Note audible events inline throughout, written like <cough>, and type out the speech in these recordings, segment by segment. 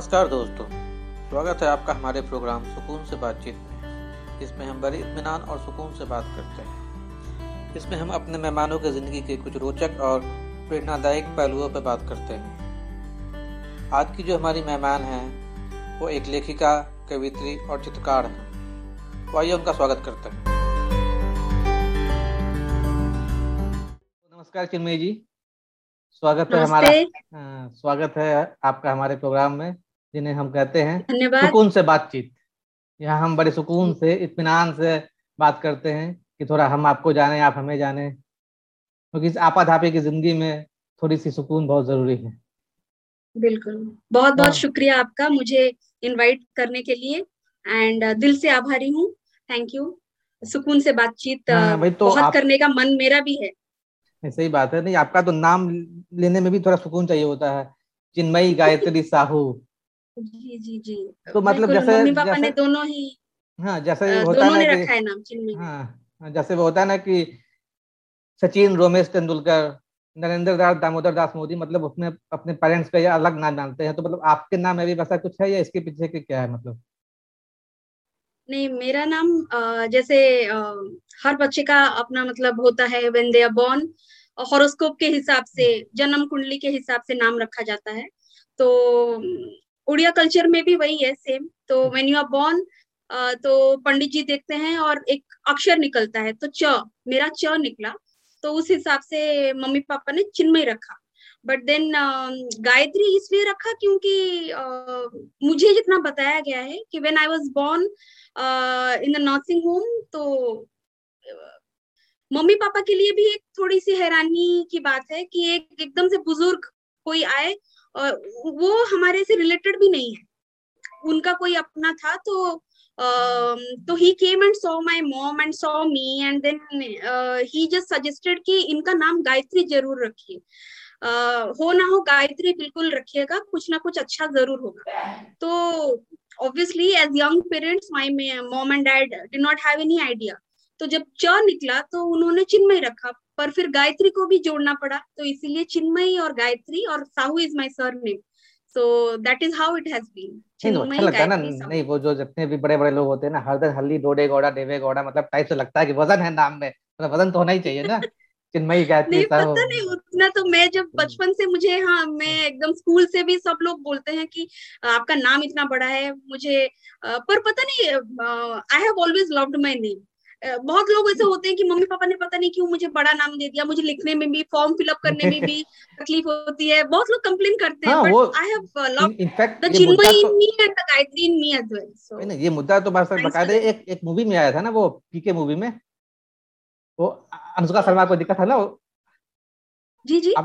नमस्कार दोस्तों स्वागत है आपका हमारे प्रोग्राम सुकून से बातचीत में। इसमें हम बड़े इत्मीनान और सुकून से बात करते हैं। इसमें हम अपने मेहमानों के ज़िंदगी के कुछ रोचक और प्रेरणादायक पहलुओं पर बात करते हैं। आज की जो हमारी मेहमान हैं वो एक लेखिका कवित्री और चित्रकार हैं। तो आइए उनका स्वागत करते हैं। नमस्कार चिन्मय जी। स्वागत है हमारा हाँ, स्वागत है आपका हमारे प्रोग्राम में। जिन्हें हम कहते हैं सुकून से बातचीत। यहाँ हम बड़े सुकून से इतमान से बात करते हैं कि थोड़ा हम आपको जाने आप हमें जाने। क्योंकि इस आपाधापी की ज़िंदगी में थोड़ी सी सुकून बहुत ज़रूरी है। बिल्कुल। बहुत बहुत हाँ। शुक्रिया आपका मुझे इनवाइट करने के लिए। एंड दिल से आभारी हूँ। थैंक यू सुकून से बातचीत हाँ, uh, तो बहुत आप- करने का मन मेरा भी है। सही बात है। नहीं आपका तो नाम लेने में भी थोड़ा सुकून चाहिए होता है। चिन्मयी गायत्री साहू। जी जी जी। तो मतलब जैसे- मम्मी पापा ने दोनों ही हाँ जैसे अ, होता दोनों है ने रखा है नाम चिन्मयी हाँ जैसे वो होता है ना कि सचिन रोमेश तेंदुलकर नरेंद्र दास दामोदर दास मोदी मतलब उसमें अपने पेरेंट्स पे या अलग नाम डालते हैं तो मतलब आपके नाम में भी वैसा कुछ है या इसके पीछे के क्या है मतलब? नहीं मेरा नाम जैसे हर बच्चे का अपना मतलब होता है when they are born horoscope के हिसाब से जन्म कुंडली के हिसाब से नाम रखा जाता है। तो उड़िया कल्चर में भी वही है सेम तो वेन यू आर बोर्न तो पंडित जी देखते हैं और एक अक्षर निकलता है तो च मेरा च निकला तो उस हिसाब से मम्मी पापा ने चिन्मय रखा. बट देन गायत्री इसलिए रखा क्योंकि अ, मुझे जितना बताया गया है कि when I was born in the nursing home तो मम्मी पापा के लिए भी एक थोड़ी सी हैरानी की बात है कि एक एकदम से बुज़ुर्ग कोई आए वो हमारे से रिलेटेड भी नहीं है। उनका कोई अपना था तो तो he came and saw my mom and saw me and then he just suggested कि इनका नाम गायत्री ज़रूर रखिए। uh, हो ना हो गायत्री बिल्कुल रखिएगा कुछ ना कुछ अच्छा ज़रूर होगा। तो obviously as young parents my mom and dad did not have any idea तो जब च निकला तो उन्होंने चिन्मय रखा। पर फिर गायत्री को भी जोड़ना पड़ा। तो इसीलिए चिन्मयी और गायत्री और Sahu is my surname so that is how it has been अच्छा लगता है ना नहीं वो जो जितने भी बड़े बड़े लोग होते हैं ना हरदर हल्दी डोडे गौड़ा देवे गौड़ा मतलब टाइप से लगता है कि वज़न है नाम में मतलब वज़न तो होना ही चाहिए ना। <laughs> चिन्मयी गायत्री नहीं पता नहीं उतना तो मैं जब बचपन से मुझे हाँ मैं एकदम स्कूल से भी सब लोग बोलते हैं कि आपका नाम इतना बड़ा है मुझे पर पता नहीं I have always loved my name बहुत लोग ऐसे होते हैं कि मम्मी पापा ने पता नहीं क्यों मुझे बड़ा नाम दे दिया मुझे लिखने में भी फॉर्म फिलअप करने में भी <laughs> तकलीफ़ होती है। बहुत लोग कंप्लेन करते हैं but I have loved in fact the Chinmayi तो in me and the Gayatri in me as well so नहीं, नहीं, ये मुद्दा तो बकायदे for एक एक मूवी में आया था ना वो पीके मूवी में। वो अनुष्का शर्मा को दिक्कत था ना जी जी। अब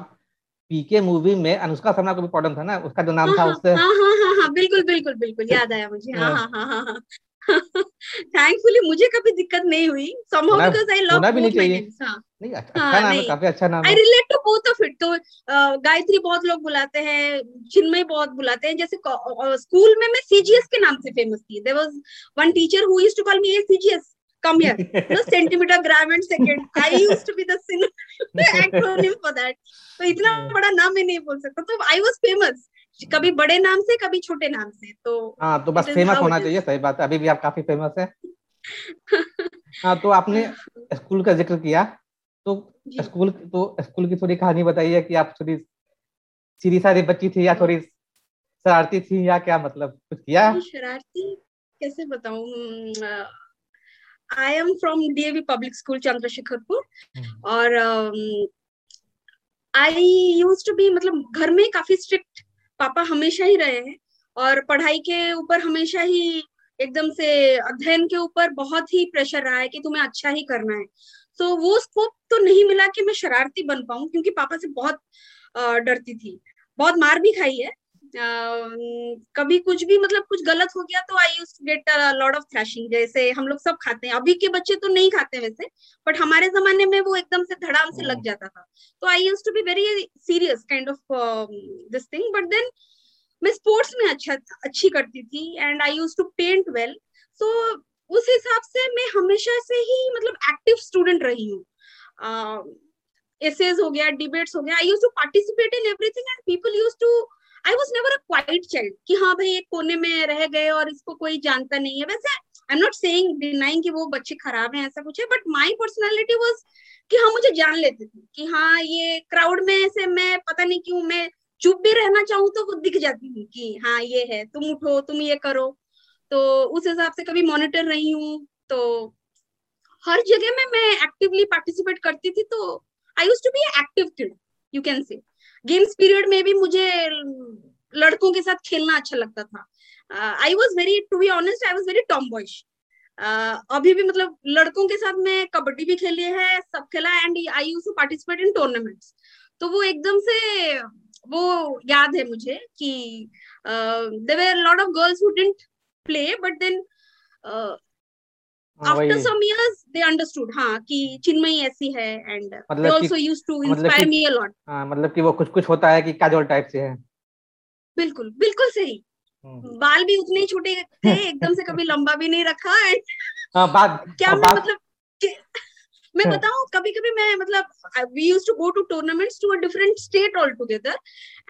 पीके मूवी में अनुष्का शर्मा को भी प्रॉब्लम था ना उसका जो नाम हाँ था हाँ उससे। हाँ हाँ हाँ हाँ बिल्कुल बिल्कुल बिल्कुल याद आया मुझे। हाँ। हाँ हाँ हाँ हाँ। थैंकफुली मुझे कभी दिक्कत नहीं हुई। Somehow होना- because I love होना भी नहीं चाहिए। हाँ। नहीं अच्छा हाँ, अच्छा नाम है काफ़ी अच्छा नाम I relate to both of it तो गायत्री बहुत लोग बुलाते हैं चिन्मय बहुत बुलाते हैं जैसे स्कूल में मैं सीजीएस के नाम से फ़ेमस थी। There was one teacher who used to call me a CGS come here no centimetre gram and second I used to be the acronym for that तो इतना <laughs> बड़ा नाम मैं नहीं बोल सकता। तो आई वाज फ़ेमस कभी बड़े नाम से कभी छोटे नाम से तो हाँ तो बस फ़ेमस होना चाहिए सही बात है अभी भी आप काफ़ी फ़ेमस है। <laughs> हाँ तो आपने <laughs> स्कूल का ज़िक्र किया तो स्कूल तो स्कूल की थोड़ी कहानी बताइए कि आप थोड़ी सीधी सादी बच्ची थी या थोड़ी शरारती थी या क्या मतलब कुछ किया? शरारती कैसे बताऊँ I am from DAV public school Chandrashekharpur hmm, और आई यूज़ टू बी मतलब घर में काफ़ी स्ट्रिक्ट पापा हमेशा ही रहे हैं और पढ़ाई के ऊपर हमेशा ही एकदम से अध्ययन के ऊपर बहुत ही प्रेशर रहा है कि तुम्हें अच्छा ही करना है। तो वो स्कोप तो नहीं मिला कि मैं शरारती बन पाऊँ क्योंकि पापा से बहुत डरती थी। बहुत मार भी खाई है कभी कुछ भी मतलब कुछ गलत हो गया तो I use get lot of thrashing जैसे हम लोग सब खाते हैं। अभी के बच्चे तो नहीं खाते वैसे बट हमारे जमाने में वो एकदम से धड़ाम से लग जाता था। तो I use to be very serious kind of this thing but then मैं स्पोर्ट्स में अच्छा अच्छी करती थी and I use to paint well so उस हिसाब से मैं हमेशा से ही मतलब एक्टिव स्टूडेंट रही हूँ। एसेज uh, हो गया डिबेट्स हो गया I use to participate in everything and people use to I was never a quite child कि हाँ भाई एक कोने में रह गए और इसको कोई जानता नहीं है। वैसे I am not saying denying कि वो बच्चे खराब हैं, ऐसा कुछ है बट माई पर्सनैलिटी वॉज़ कि हाँ मुझे जान लेते थे कि हाँ ये क्राउड में से मैं पता नहीं क्यों मैं चुप भी रहना चाहूँ तो वो दिख जाती हूँ कि हाँ ये है, तुम उठो, तुम ये करो। तो उस हिसाब से कभी मॉनिटर रही हूँ तो हर जगह में मैं एक्टिवली पार्टिसिपेट करती थी तो I use to be active kid you can say games period में भी मुझे लड़कों के साथ खेलना अच्छा लगता था। I was very to be honest I was very tomboyish अभी भी मतलब लड़कों के साथ मैं कबड्डी भी खेली है, सब खेला and I use to participate in tournaments तो वो एकदम से वो याद है मुझे कि there lot of girls who didn't play but then after some years they understood हाँ कि चिन्मयी ऐसी है and they also used to inspire me a lot हाँ मतलब कि वो कुछ कुछ होता है कि काजोल टाइप से है। बिल्कुल बिल्कुल सही। हम्म। बाल भी उतने ही छोटे थे एकदम से कभी लंबा भी नहीं रखा एंड हाँ, बात क्या मैं मतलब मैं हाँ। बताऊँ कभी कभी मैं मतलब we use to go to tournaments to a different state all together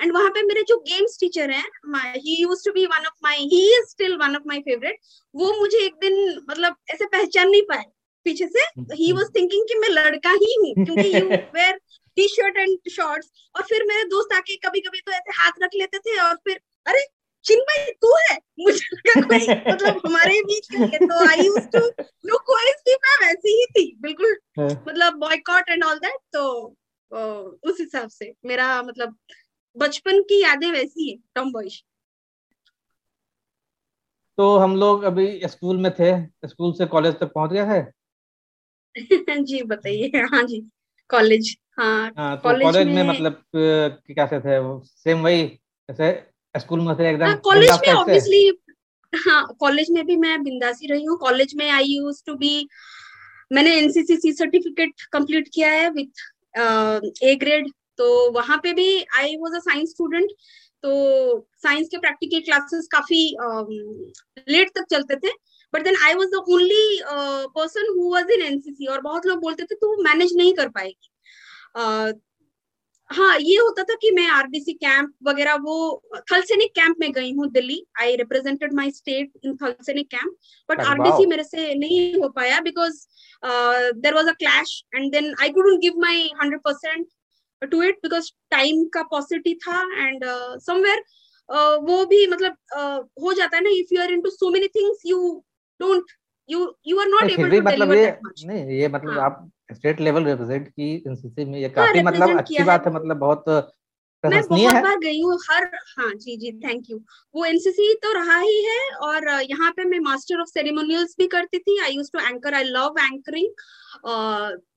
and वहाँ पे मेरे जो गेम्स टीचर हैं he use to be one of my he is still one of my favourite वो मुझे एक दिन मतलब ऐसे पहचान नहीं पाए पीछे से ही वाज थिंकिंग कि मैं लड़का ही हूँ क्योंकि you wear T shirt and shorts और फिर मेरे दोस्त आके कभी कभी तो ऐसे हाथ रख लेते थे और फिर अरे चिन्मय तू है? मुझे लगा कोई <laughs> मतलब हमारे बीच में है तो आई यूज्ड टू नो भी मैं वैसी ही थी बिल्कुल हाँ। मतलब बॉयकॉट एंड ऑल दैट तो उस हिसाब से मेरा मतलब बचपन की यादें वैसी है टॉम बॉयज़ तो हम लोग अभी स्कूल में थे स्कूल से कॉलेज तक पहुँच गया है? <laughs> जी बताइए हाँ जी कॉलेज हाँ, हाँ तो कॉलेज में, में मतलब कैसे थे वो सेम वही जैसे स्कूल में से एकदम कॉलेज हाँ, में ऑब्वियसली हाँ कॉलेज में भी मैं बिंदासी रही हूँ। कॉलेज में आई यूज़ टू बी मैंने एनसीसी सर्टिफिकेट कंप्लीट किया है विथ ए ग्रेड तो वहाँ पे भी I was a science student तो साइंस के प्रैक्टिकल क्लासेस काफ़ी लेट तक चलते थे। But then I was the only person who was in NCC और बहुत लोग बोलते थे तू मैनेज नहीं कर पाएगी। हाँ ये होता था कि मैं आरडीसी कैंप वगैरह वो थलसेनिक कैंप में गई हूँ Delhi. I represented my state in Thalsainik camp but RDC मेरे से नहीं हो पाया because there was a clash and then I couldn't give my hundred percent to it because time का पॉसिटी था एंड समवेयर uh, uh, वो भी मतलब uh, हो जाता है ना if you are into so many things you don't you you are not able to मतलब ये नहीं ये मतलब हाँ. आप स्टेट लेवल रिप्रेजेंट की एनसीसी में ये काफ़ी हाँ, मतलब अच्छी बात है मतलब बहुत मैं बहुत बार गई हूँ हर हाँ जी जी थैंक यू वो एनसीसी तो रहा ही है और यहाँ पे मैं मास्टर ऑफ़ सेरेमोनियल्स भी करती थी। I use to anchor I love anchoring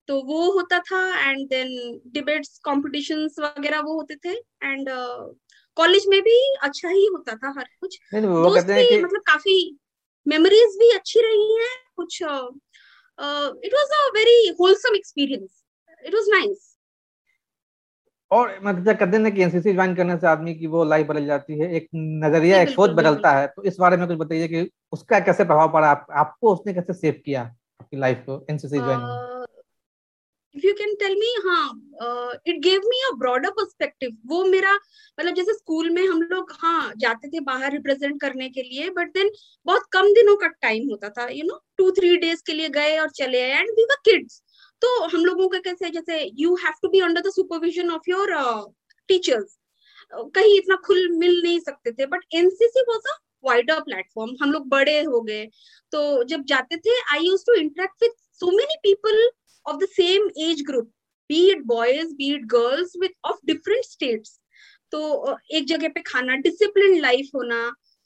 तो वो होता था एंड देन डिबेट्स कॉम्पिटिशन्स वगैरह वो होते थे। एंड कॉलेज में भी अच्छा ही होता था हर कुछ। दोस्त भी मतलब काफ़ी मेमोरीज भी अच्छी रही हैं। कुछ it was a very wholesome experience. It was nice. और मतलब कहते हैं कि एनसीसी ज्वाइन करने से आदमी की वो लाइफ बदल जाती है एक नज़रिया एक सोच बदलता है। तो इस बारे में कुछ बताइए कि उसका कैसे प्रभाव पड़ा? आप, आपको उसने कैसे सेव किया आपकी लाइफ को NCC join if you can tell me हाँ it gave me a broader perspective वो मेरा मतलब जैसे स्कूल में हम लोग हाँ जाते थे बाहर रिप्रेजेंट करने के लिए बट देन बहुत कम दिनों का टाइम होता था you know two three days के लिए गए और चले आए एंड वी वर किड्स तो हम लोगों का कैसे जैसे you have to be under the supervision of your teachers कहीं इतना खुल मिल नहीं सकते थे but NCC was a wider platform हम लोग बड़े हो गए. तो जब जाते थे I use to interact with so many people of the same age group be it boys be it girls with of different states. तो एक जगह पे खाना डिसिप्लिन लाइफ होना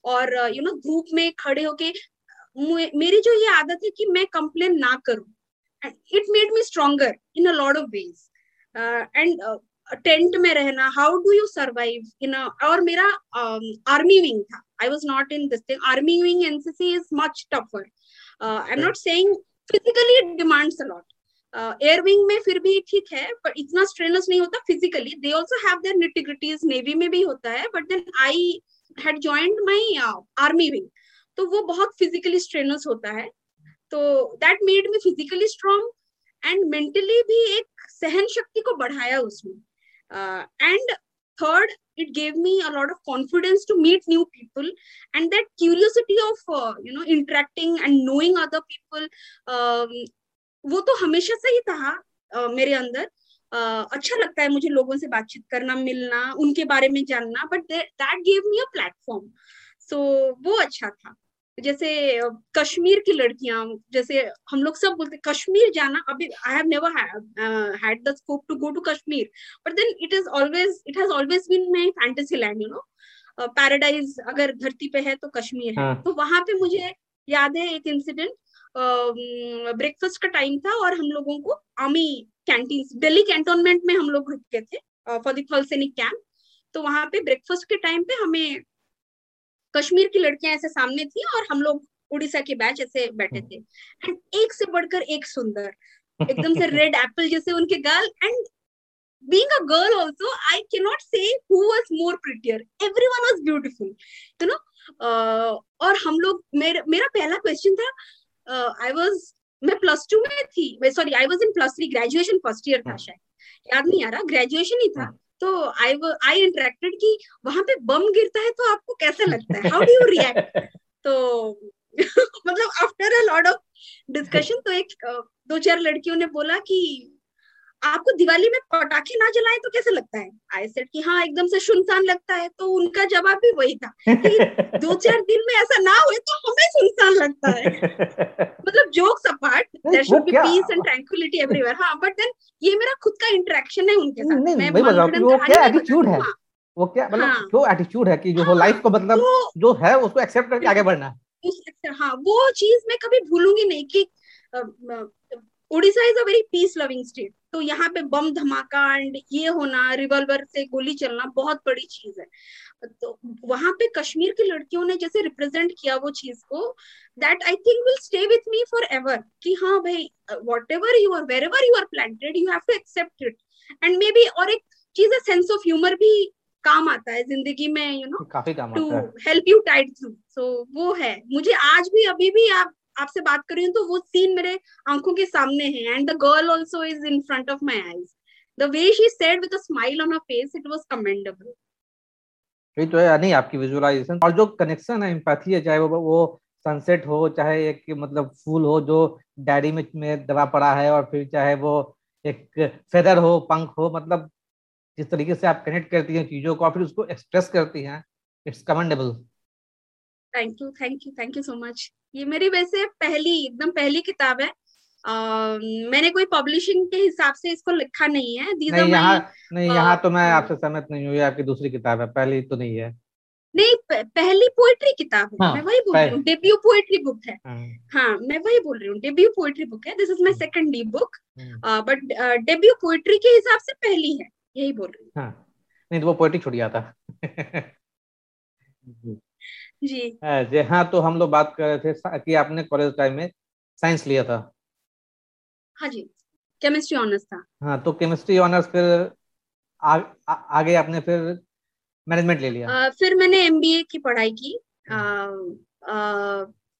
और यू नो धूप में खड़े होके मेरी जो ये आदत है कि मैं कंप्लेन ना करूँ it made me stronger in a lot of ways and tent में रहना how do you survive in और मेरा आर्मी विंग था. I was not in this thing army wing NCC is much tougher I am not saying physically it demands a lot air uh, में फिर भी ठीक है पर इतना स्ट्रेनस नहीं होता physically they also have their nitty gritties navy में भी होता है but then I had joined my army wing तो वो बहुत फिजिकली स्ट्रेनस होता है. तो that made me physically strong and mentally भी एक सहन शक्ति को बढ़ाया उसमें and third it gave me of confidence to meet new people and that curiosity of uh, you know interacting and knowing other people um, वो तो हमेशा से ही था मेरे अंदर अच्छा लगता है मुझे लोगों से बातचीत करना मिलना उनके बारे में जानना but that gave me a platform so वो अच्छा था। जैसे कश्मीर की लड़कियाँ जैसे हम लोग सब बोलते कश्मीर जाना अभी I have never had the scope to go to Kashmir. But then it is always it has always been my fantasy land you know paradise अगर धरती पे है तो कश्मीर है। हाँ. तो वहाँ पे मुझे याद है एक इंसिडेंट ब्रेकफास्ट का टाइम था और हम लोगों को आर्मी कैंटीन दिल्ली कैंटोनमेंट में हम लोग रुके थे फॉर द थल सैनिक कैंप तो वहाँ पे ब्रेकफास्ट के टाइम पे हमें कश्मीर की लड़कियाँ ऐसे सामने थी और हम लोग उड़ीसा के बैच ऐसे बैठे थे. एंड एक से बढ़कर एक सुंदर. एकदम से रेड एप्पल जैसे उनके गाल and being a girl also i cannot say who was more prettier. Everyone was beautiful you know? uh, और हम लोग मेरा मेरा पहला क्वेश्चन था आई वॉज़ वाज मैं प्लस टू में थी sorry I was in plus three graduation first year था शायद। याद नहीं आ रहा ग्रेजुएशन ही था। तो आई आई इंटरेक्टेड कि वहाँ पे बम गिरता है तो आपको कैसा लगता है? हाउ डू यू रिएक्ट तो <laughs> मतलब after a lot of discussion तो एक दो चार लड़कियों ने बोला कि आपको दिवाली में पटाखे ना जलाए तो कैसे लगता है? आई सेड कि हाँ एकदम से सुनसान लगता है तो उनका जवाब भी वही था कि <laughs> दो चार दिन में ऐसा ना हुए तो हमें सुनसान लगता है। <laughs> मतलब jokes apart there should be peace and tranquillity everywhere हाँ बट देन ये मेरा खुद का इंटरेक्शन है उनके साथ। नहीं, मैं वो क्या एटीट्यूड है? हाँ। वो क्या मतलब हाँ, क्यों एटीट्यूड है कि जो हाँ, लाइफ को मतलब जो है उसको एक्सेप्ट करके आगे बढ़ना है। हाँ वो चीज़ मैं कभी भूलूँगी नहीं कि Orissa is a very peace loving state तो यहाँ पे बम धमाका एंड ये होना रिवॉल्वर से गोली चलना बहुत बड़ी चीज़ है। तो वहाँ पे कश्मीर की लड़कियों ने जैसे रिप्रेजेंट किया वो चीज़ को that I think will stay with me for ever कि हाँ भाई whatever you are wherever you are planted you have to accept it and maybe और एक चीज़ है सेंस ऑफ़ ह्यूमर भी काम आता है ज़िंदगी में you know to help you tide through so वो है। मुझे आज भी अभी भी आप आपसे बात कर रही हूँ तो वो सीन मेरे आँखों के सामने है and the girl also is in front of my eyes the way she said with a smile on her face it was commendable ये तो है नहीं आपकी विजुअलाइजेशन और जो कनेक्शन है एम्पैथी है चाहे वो वो सनसेट हो चाहे एक मतलब फूल हो जो डायरी में, में दबा पड़ा है और फिर चाहे वो एक फेदर हो पंख हो मतलब जिस तरीके से आप कनेक्ट करती हैं चीज़ों को और फिर उसको एक्सप्रेस करती हैं it's commendable thank you thank you thank you so much ये मेरी वैसे पहली एकदम पहली किताब है। Uh, मैंने कोई पब्लिशिंग के हिसाब से इसको लिखा नहीं है। नहीं यहाँ नहीं यहाँ तो मैं आपसे सहमत नहीं हुई आपकी दूसरी किताब है पहली तो नहीं है। नहीं पहली पोएट्री किताब है हाँ, मैं वही बोल रही हूँ डेब्यू पोएट्री बुक है। हाँ, हाँ मैं वही बोल रही हूँ डेब्यू पोएट्री बुक है this is my second the book but debut poetry के हिसाब से पहली है यही बोल रही हूँ। हाँ, नहीं तो वो पोएट्री छुट गया था। <laughs> जी। जी हाँ तो हम लोग बात कर रहे थे कि आपने कॉलेज टाइम में साइंस लिया था। हाँ जी केमिस्ट्री ऑनर्स था। हाँ तो केमिस्ट्री ऑनर्स फिर आ, आ, आगे आपने फिर मैनेजमेंट ले लिया। आ, फिर मैंने एमबीए की पढ़ाई की।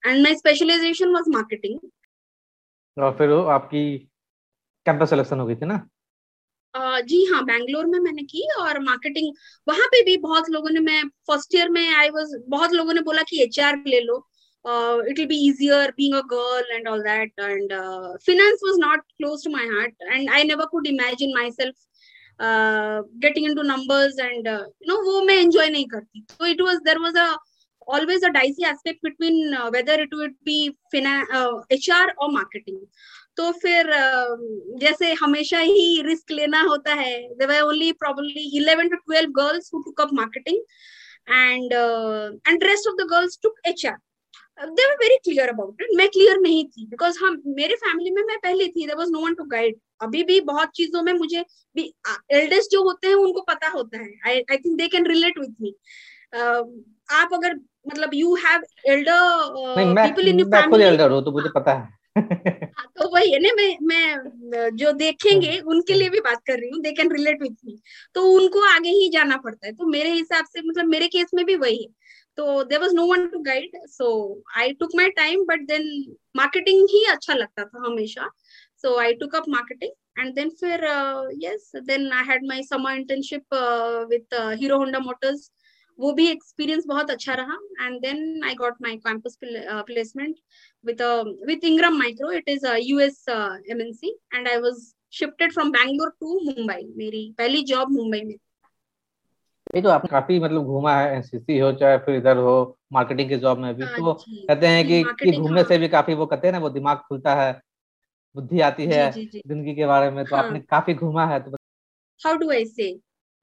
And my specialisation was marketing और फिर आपकी कैंपस सिलेक्शन हो गई थी ना? जी हाँ बैंगलोर में मैंने की और मार्केटिंग वहाँ पे भी बहुत लोगों ने मैं फ़र्स्ट ईयर में आई वाज बहुत लोगों ने बोला कि एच ले लो it will be easier being a girl and all that and finance was not close to my heart and I never could imagine myself getting into numbers and you know वो मैं enjoy नहीं करती तो it was there was a always a dicey aspect between uh, whether it would be finan- uh, HR or marketing. तो फिर जैसे हमेशा ही risk लेना होता है। Were only probably eleven to twelve girls who took up marketing and and rest of the girls took H R they were very clear about it मैं clear नहीं थी बिकॉज़ हम मेरे फैमिली में मैं पहले थी there was no one to guide अभी भी बहुत चीज़ों में मुझे भी एल्डेस्ट जो होते हैं उनको पता होता है। I I think they can relate with me आप अगर मतलब you have elder people in your family elder हो तो मुझे पता है। <laughs> हाँ, तो वही है ना मैं मैं जो देखेंगे हाँ, उनके लिए हाँ। भी बात कर रही हूँ they can relate with me तो उनको आगे ही जाना पड़ता है। तो मेरे हिसाब से मतलब मेरे केस में भी वही है। तो there was no one to guide so I took my time but then marketing ही अच्छा लगता था हमेशा। So I took up marketing and then for uh, yes then i had my summer internship uh, with uh, hero honda motors वो भी experience बहुत अच्छा रहा. And then I got my campus placement with with Ingram Micro it is US MNC and I was shifted from Bangalore to Mumbai मेरी पहली job Mumbai में. ये तो आपने काफ़ी मतलब घूमा है एनसीसी हो चाहे फिर इधर हो मार्केटिंग के जॉब में भी। हाँ तो कहते हैं कि, कि घूमने हाँ. से भी काफ़ी वो कहते हैं ना वो दिमाग खुलता है बुद्धि आती है ज़िंदगी के बारे में। तो हाँ. आपने काफ़ी घूमा है तो हाउ डू आई से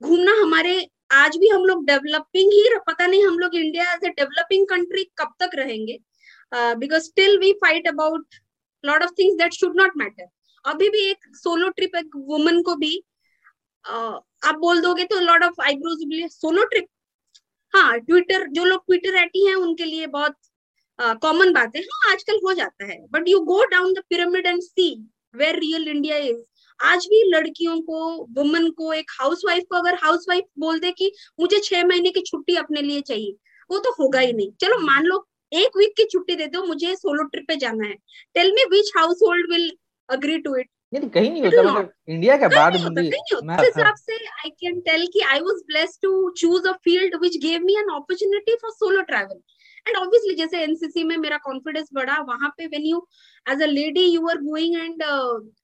घूमना हमारे आज भी हम लोग डेवलपिंग ही पता नहीं हम लोग India as a developing country कब तक रहेंगे। Because still we fight about lot of things that should not matter अभी भी एक सोलो ट्रिप एक वुमन को भी uh, आप बोल दोगे तो lot of eyebrows solo trip हाँ ट्विटर जो लोग ट्विटर एटी हैं उनके लिए बहुत कॉमन बात है। हाँ आजकल हो जाता है। But you go down the pyramid and see where real India is आज भी लड़कियों को वुमन को एक हाउसवाइफ को अगर हाउसवाइफ बोल दे कि मुझे छह महीने की छुट्टी अपने लिए चाहिए वो तो होगा ही नहीं। चलो मान लो एक वीक की छुट्टी दे दो मुझे सोलो ट्रिप पे जाना है। Tell me which household will agree to it नहीं कहीं नहीं होता मतलब इंडिया के बाद उस हिसाब से आई कैन टेल कि I was blessed to choose a field which gave me an opportunity for solo travel and obviously जैसे एनसीसी में मेरा कॉन्फिडेंस बढ़ा वहाँ पे when you as a lady you are going and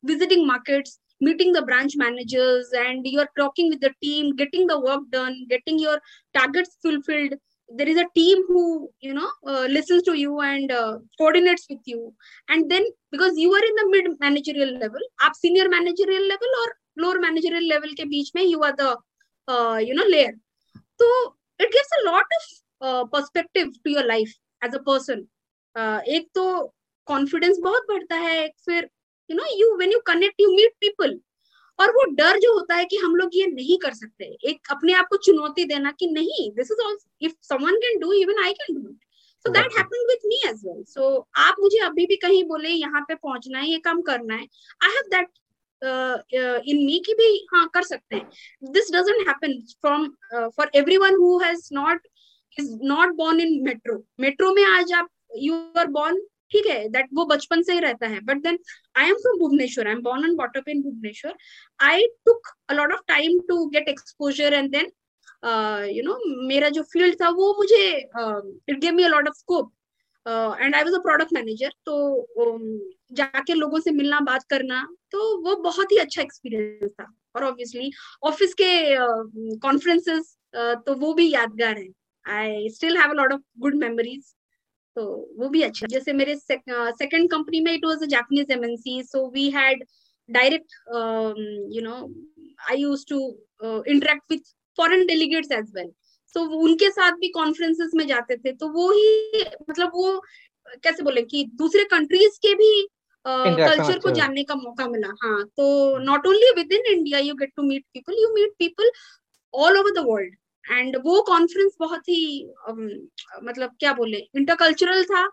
visiting markets meeting the branch managers and you're talking with the team getting the work done getting your targets fulfilled there is a team who you know uh, listens to you and uh, coordinates with you and then because you are in the mid managerial level up senior managerial level or lower managerial level ke beech mein you are the uh, you know layer so it gives a lot of uh, perspective to your life as a person uh, एक तो confidence बहुत बढ़ता है फिर you know you when you connect you meet people और वो डर जो होता है कि हम लोग ये नहीं कर सकते। एक अपने आप को चुनौती देना कि नहीं this is also if someone can do even I can do so that happened me as well so आप मुझे अभी भी कहीं बोले यहाँ पे पहुँचना है ये काम करना है। आई हैव दैट इन मी की भी हाँ कर सकते हैं। This doesn't happen from for everyone who has not is not born in metro metro में आज आप यू आर बॉर्न ठीक है दैट वो बचपन से ही रहता है। But then I am from Bhubaneswar I am born and brought up in Bhubaneswar I took a lot of time to get exposure and then you know मेरा जो फ़ील्ड था वो मुझे it gave me a lot of scope and I was a product manager तो um, जाके लोगों से मिलना बात करना तो वो बहुत ही अच्छा एक्सपीरियंस था। और ऑब्वियसली ऑफ़िस के कॉन्फ्रेंसेस uh, uh, तो वो भी यादगार है। I still have a lot of good memories तो वो भी अच्छा जैसे मेरे सेकंड कंपनी में it was a Japanese MNC so we had direct you know I use to interact with foreign delegates as well सो उनके साथ भी कॉन्फ्रेंसेस में जाते थे तो वो ही मतलब वो कैसे बोले कि दूसरे कंट्रीज़ के भी कल्चर uh, को जानने का मौका मिला। हाँ तो not only within India you get to meet people you meet people all over the world and वो कॉन्फ्रेंस बहुत ही um, मतलब क्या बोले इंटरकल्चरल था।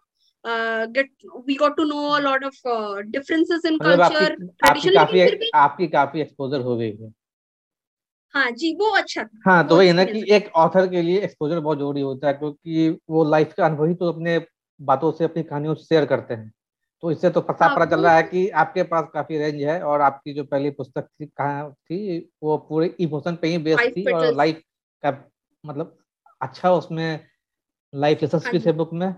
Get we got to know a lot of differences in culture tradition काफ़ी आपकी काफ़ी एक्सपोजर हो गई है हाँ जी वो अच्छा था। हाँ तो वही ना कि एक ऑथर के लिए एक्सपोजर बहुत ज़रूरी होता है क्योंकि वो लाइफ का अनुभव ही तो अपने बातों से अपनी कहानियों से शेयर करते हैं। तो इससे तो पता हाँ, पता चल रहा है कि आपके पास काफ़ी रेंज है और आपकी जो पहली पुस्तक थी कहाँ थी वो पूरे इमोशन पे ही बेस्ड थी और लाइफ मतलब अच्छा उसमें लाइफ लेसन्स भी थे बुक में?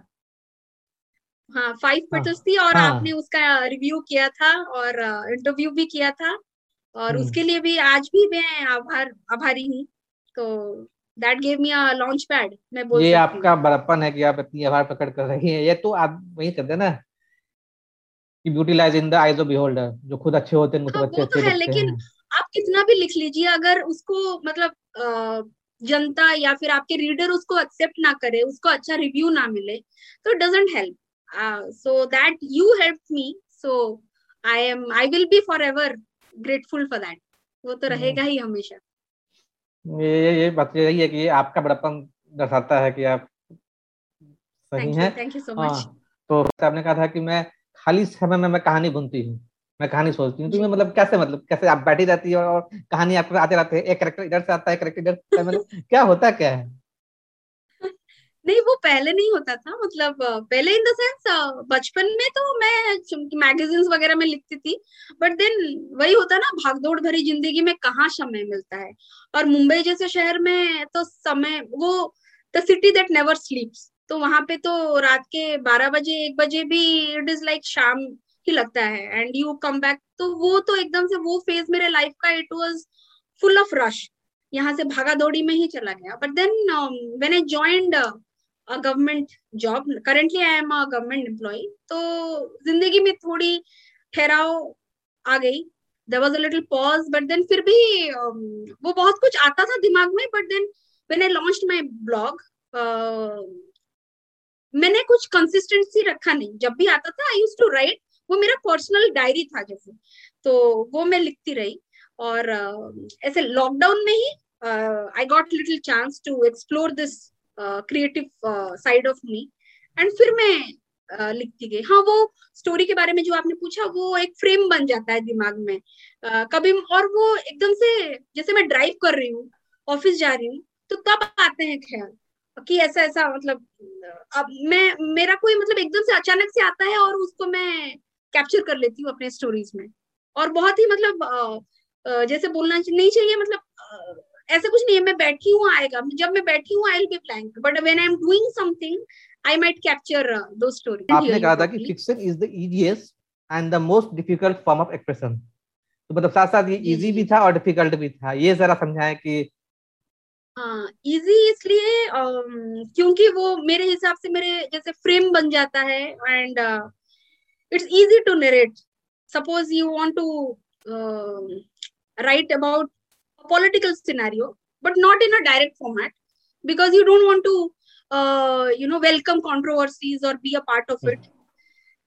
हाँ फाइव हाँ, थी और हाँ, आपने उसका रिव्यू किया था और इंटरव्यू भी किया था और हम्म। उसके लिए भी आज भी मैं आभार आभारी हूँ। तो that gave me a launch pad मैं बोल ये आपका बड़प्पन है कि आप इतनी आभार प्रकट कर रही हैं। ये तो आप वही कहते हैं ना कि beauty lies in the eyes of beholder जो खुद अच्छे होते हैं हाँ, अच्छे तो है लेकिन आप कितना भी लिख लीजिए अगर उसको मतलब जनता या फिर आपके रीडर उसको एक्सेप्ट ना करे उसको अच्छा रिव्यू ना मिले तो doesn't help so that you help me so I am I will be forever grateful for that वो तो. रहेगा ही हमेशा। ये ये बात यही है कि आपका बड़प्पन दर्शाता है कि आप सही हैं। थैंक यू सो मच तो आपने कहा था कि मैं खाली समय में मैं कहानी बुनती हूँ। मैं कहानी सोचती हूँ। तुम्हें मतलब कैसे मतलब कैसे आप बैठी रहती है और कहानी आपको आते रहते हैं एक करेक्टर इधर से आता है करेक्टर इधर से मतलब <laughs> क्या होता क्या है? नहीं वो पहले नहीं होता था मतलब पहले इन द सेंस बचपन में तो मैं मैगजीन्स वगैरह में लिखती थी बट देन वही होता ना भागदौड़ भरी ज़िंदगी में कहाँ समय मिलता है? और मुंबई जैसे शहर में तो समय वो the city that never sleeps तो वहाँ पे तो रात के बारह बजे एक बजे भी इट इज़ लाइक शाम ही लगता है। एंड यू कम बैक तो वो तो एकदम से वो फ़ेज़ मेरे लाइफ का it was full of rush यहाँ से भागा दौड़ी में ही चला गया। But then when I joined a government job currently I am a government employee तो ज़िंदगी में थोड़ी ठहराव आ गई। There was a little pause but then फिर भी um, वो बहुत कुछ आता था दिमाग में but then when I launch my blog मैंने कुछ कंसिस्टेंसी रखा नहीं। जब भी आता था आई यूज़ टू राइट वो मेरा पर्सनल डायरी था जैसे। तो वो मैं लिखती रही और ऐसे लॉकडाउन में ही I got little chance to explore this creative side of me and फिर मैं uh, लिखती गई। हाँ वो स्टोरी के बारे में जो आपने पूछा वो एक फ्रेम बन जाता है दिमाग में। uh, कभी और वो एकदम से जैसे मैं ड्राइव कर रही हूँ ऑफ़िस जा रही हूँ तो तब आते हैं ख्याल कि ऐसा ऐसा मतलब अब मैं मेरा कोई मतलब एकदम से अचानक से आता है और उसको मैं कैप्चर कर लेती हूँ अपने स्टोरीज में। और बहुत ही मतलब जैसे बोलना नहीं चाहिए मतलब ऐसा कुछ नहीं है मैं बैठी हूँ आएगा। जब मैं बैठी हूँ I will be blank but when I am doing something I might capture दो स्टोरी आपने कहा था कि fiction is the easiest and the most difficult form of expression तो मतलब साथ साथ ये इजी भी था और डिफ़िकल्ट भी था। ये जरा समझाएँ कि हाँ इजी इसलिए क्योंकि वो मेरे हिसाब से मेरे जैसे फ्रेम बन जाता है and it's easy to narrate suppose you want to write about political scenario but not in a direct format because you don't want to uh, you know welcome controversies or be a part of it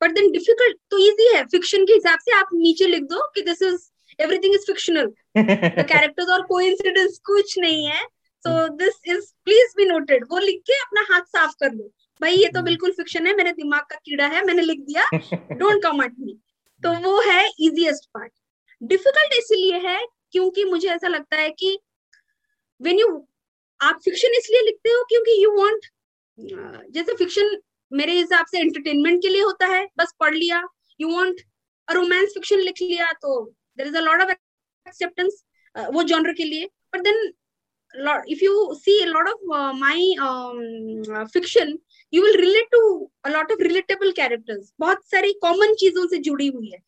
but then difficult तो easy है fiction के हिसाब से आप नीचे लिख दो कि this is everything is fictional the characters और coincidence कुछ नहीं है so this is please be noted वो लिख के अपना हाथ साफ़ कर लो भाई ये तो बिल्कुल फिक्शन है मेरे दिमाग का कीड़ा है मैंने लिख दिया। डोंट कम एट मी तो वो है इजीएस्ट पार्ट डिफ़िकल्ट इसलिए है क्योंकि मुझे ऐसा लगता है कि वेन यू आप फिक्शन इसलिए लिखते हो क्योंकि यू वांट जैसे फिक्शन मेरे हिसाब से एंटरटेनमेंट के लिए होता है बस पढ़ लिया। यू वांट रोमांस फिक्शन लिख लिया तो there is a lot of acceptance वो जॉनर के लिए। But then if you see a lot of uh, my um, fiction will relate to a lot of relatable characters. बहुत सारी common चीज़ों से जुड़ी हुई है।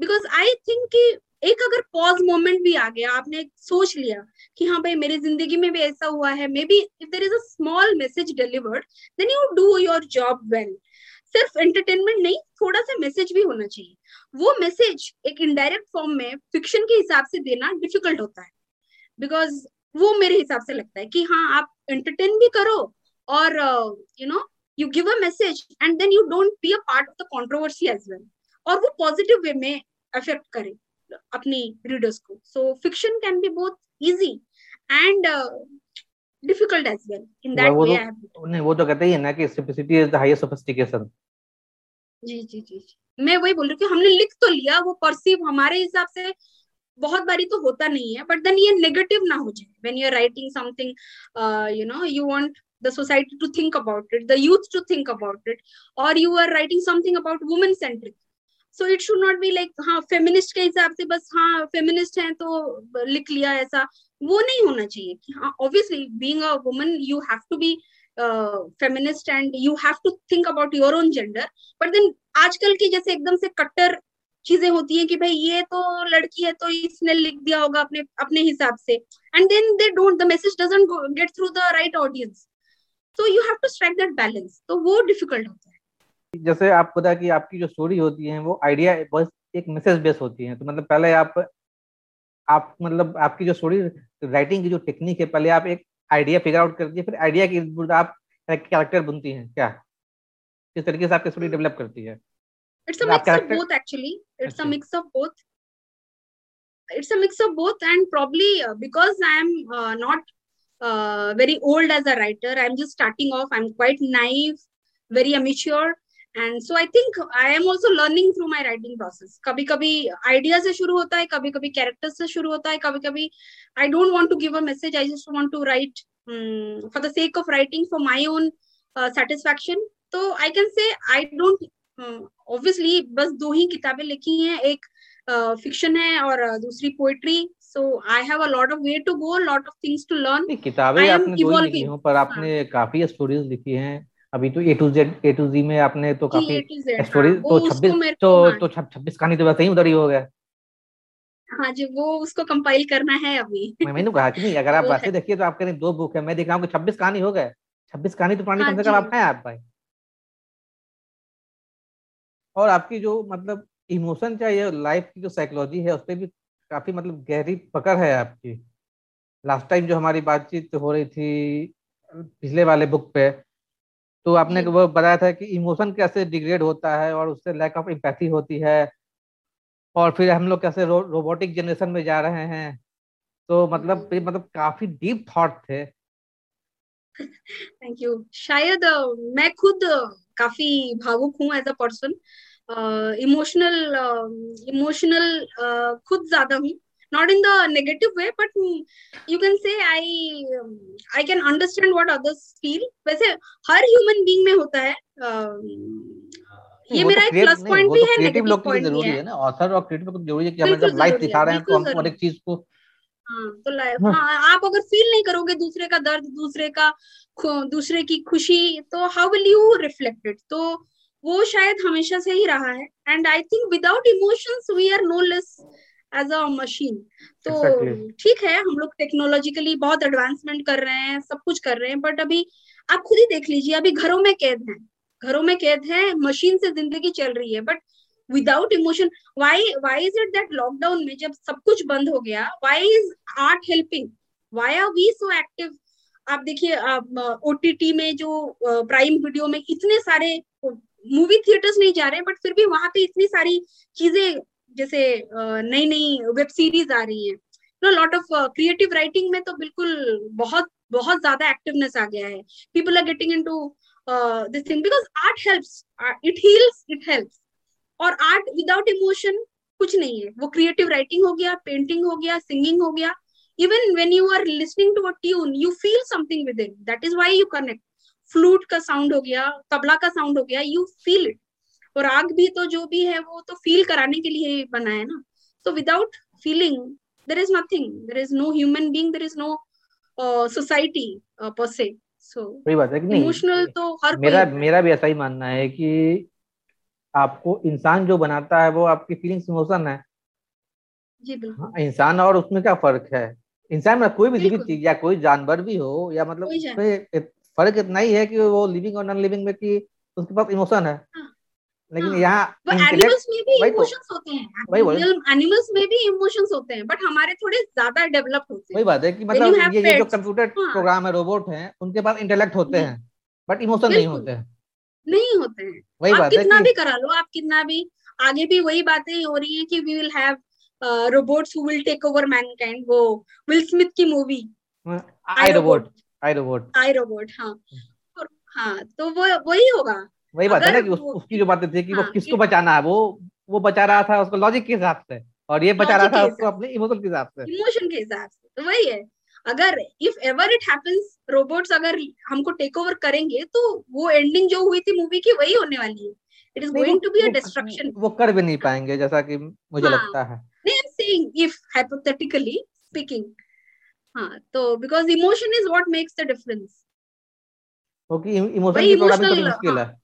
बिकॉज़ आई थिंक कि एक अगर पॉज मोमेंट भी आ गया, आपने सोच लिया कि हाँ भाई, मेरी ज़िंदगी में भी ऐसा हुआ है। Maybe if there is a small message delivered then you do your job well सिर्फ़ एंटरटेनमेंट नहीं, थोड़ा सा मैसेज भी होना चाहिए। वो मैसेज एक इनडायरेक्ट फॉर्म में फिक्शन के हिसाब से देना डिफ़िकल्ट होता है। बिकॉज़ वो मेरे हिसाब से लगता है कि हाँ आप एंटरटेन भी करो और you know you give a message and then you don't be a part of the controversy as well और वो पॉजिटिव वे में अफेक्ट करे अपनी रीडर्स को. So fiction can be both easy and difficult as well in that way I नहीं वो तो कहते ही है ना कि simplicity is the highest sophistication जी जी जी मैं वही बोल रही हूँ कि हमने लिख तो लिया वो परसीव हमारे हिसाब से बहुत बारी तो होता नहीं है बट देन ये नेगेटिव ना हो जाए. When you are writing something you know you want the society to think about it, the youth to think about it, or you are writing something about women centric so it should not be like हाँ feminist के हिसाब से बस हाँ feminist है तो लिख लिया ऐसा। वो नहीं होना चाहिए obviously being a woman you have to be feminist and you have to think about your own gender but then आजकल की जैसे एकदम से कट्टर चीज़ें होती हैं कि भाई ये तो लड़की है तो इसने लिख दिया होगा अपने अपने हिसाब से। And then they don't the message doesn't get through the right audience तो you have to strike that balance तो वो डिफ़िकल्ट होता है। जैसे आप पता कि आपकी जो स्टोरी होती है वो आइडिया बस एक मैसेज बेस होती है। तो मतलब पहले आप आप मतलब आपकी जो स्टोरी राइटिंग की जो टेक्निक है पहले आप एक आइडिया फिगर आउट करती है फिर आइडिया की आप कैरेक्टर बनती हैं। क्या? किस तरीके से आपकी स्टोरी डेवलप करती है? It's a mix of both actually. It's a mix of both. It's a mix of both and probably uh, because i am uh, not uh, very old as a writer. I'm just starting off. I'm quite naive very immature. And so I think I am also learning through my writing process कभी कभी idea से शुरू होता है कभी कभी character से शुरू होता है कभी कभी I don't want to give a message I just want to write for the sake of writing for my own satisfaction तो I can say I don't obviously बस दो ही किताबें लिखी हैं. एक फिक्शन uh, है और दूसरी poetry so I have a lot of way to go lot of things to learn किताबें आपने दो लिखी हो पर। आपने हाँ. काफ़ी स्टोरीज लिखी हैं। अभी तो A to Z A to G में आपने तो काफ़ी स्टोरी हाँ, तो छब्बीस तो हाँ। तो छब्बीस कहानी तो वैसे ही उधर ही हो गया। हाँ जी वो उसको कंपाइल करना है अभी। मैं मैंने कहा कि नहीं अगर आप <laughs> वैसे देखिए तो आपके दो बुक है। मैं देख रहा हूँ छब्बीस कहानी हो गए। छब्बीस कहानी तो पुरानी कम से कम आप है आप भाई। और आपकी जो मतलब इमोशन चाहिए लाइफ की जो साइकोलॉजी है उस पर भी काफ़ी मतलब गहरी पकड़ है आपकी। लास्ट टाइम जो हमारी बातचीत हो रही थी पिछले वाले बुक पे तो आपने वो बताया था कि इमोशन कैसे डिग्रेड होता है और उससे लैक ऑफ़ इम्पैथी होती है और फिर हम लोग कैसे रो, रोबोटिक जनरेशन में जा रहे हैं। तो मतलब मतलब काफ़ी डीप थॉट थे। थैंक यू शायद मैं खुद काफ़ी भावुक हूँ as a person emotional emotional खुद ज़्यादा हूँ। Not in the negative way but you can say i um, i can understand what others feel वैसे हर human being में होता है ये मेरा एक प्लस पॉइंट भी है क्रिएटिव लोग के लिए ज़रूरी है। ना ऑथर और क्रिएटिव को ज़रूरी है कि हमें जब लाइफ दिखा रहे हैं तो हम एक चीज़ को हाँ तो लाइफ हाँ।, हाँ आप अगर फील नहीं करोगे दूसरे का दर्द दूसरे का दूसरे की खुशी तो how will you reflect it तो वो शायद हमेशा से ही रहा है। And I think without emotions we are no less as a machine तो ठीक है हम लोग टेक्नोलॉजिकली बहुत एडवांसमेंट कर रहे हैं सब कुछ कर रहे हैं बट अभी आप खुद ही देख लीजिए अभी घरों में कैद हैं। घरों में कैद है मशीन से ज़िंदगी चल रही है but without emotion why why is it that lockdown में जब सब कुछ बंद हो गया why is art helping why are we so active आप देखिए ओटीटी में जो प्राइम वीडियो में इतने सारे मूवी थिएटर्स नहीं जा रहे हैं बट फिर भी वहाँ पे इतनी सारी चीज़ें, जैसे नई नई वेब सीरीज़ आ रही है। No lot of creative writing में तो बिल्कुल बहुत बहुत ज़्यादा एक्टिवनेस आ गया है। People are getting into this thing because art helps it heals it helps और आर्ट विदाउट इमोशन कुछ नहीं है। वो क्रिएटिव राइटिंग हो गया पेंटिंग हो गया सिंगिंग हो गया। Even when you are listening to a tune you feel something with it that is why you connect flute का साउंड हो गया तबला का साउंड हो गया यू फील इट और आग भी तो जो भी है वो तो फील कराने के लिए बना है ना। तो without feeling there is nothing there is no human being there is no society per se so बात है कि नहीं? इमोशनल तो हर मेरा मेरा भी ऐसा ही मानना है कि आपको इंसान जो बनाता है वो आपकी फीलिंग्स इमोशन है। जी बिल्कुल। हाँ, इंसान और उसमें क्या फ़र्क है? इंसान में कोई भी जीवित चीज़ या कोई जानवर भी हो या मतलब फ़र्क इतना ही है कि वो लिविंग और नॉन लिविंग में कि उसके पास इमोशन है। हाँ, लेकिन हाँ, यहाँ एनिमल्स में भी इमोशंस तो, होते हैं। एनिमल्स में भी इमोशंस होते हैं बट हमारे थोड़े ज़्यादा डेवलप होते हैं। वही बात है कि मतलब ये, ये जो कंप्यूटर प्रोग्राम है। रोबोट हैं उनके पास इंटेलेक्ट होते हैं बट इमोशन नहीं होते हैं। नहीं होते हैं। वही बात है कितना भी करा लो आप कितना भी आगे भी वही बातें हो रही है कि we will have robots who will take over mankind वो विल स्मिथ की movie I robot I robot I robot हाँ। हाँ तो वो वही होगा। वही बात है ना कि उस, उसकी जो बातें थी कि हाँ, वो किसको बचाना है वो वो बचा रहा था उसको लॉजिक के हिसाब से और ये बचा रहा था उसको अपने इमोशन के हिसाब से। इमोशन के हिसाब से तो वही है। अगर if ever it happens robots अगर हमको टेक ओवर करेंगे तो वो एंडिंग जो हुई थी मूवी की वही होने वाली है। It is going to be a destruction वो कर भी नहीं पाएँगे जैसा कि मुझे हाँ, लगता है। नहीं I am saying if hypothetically speaking हाँ तो because emotion is what makes the difference okay emotion की थोड़ी मुश्किल है। मुश्किल है।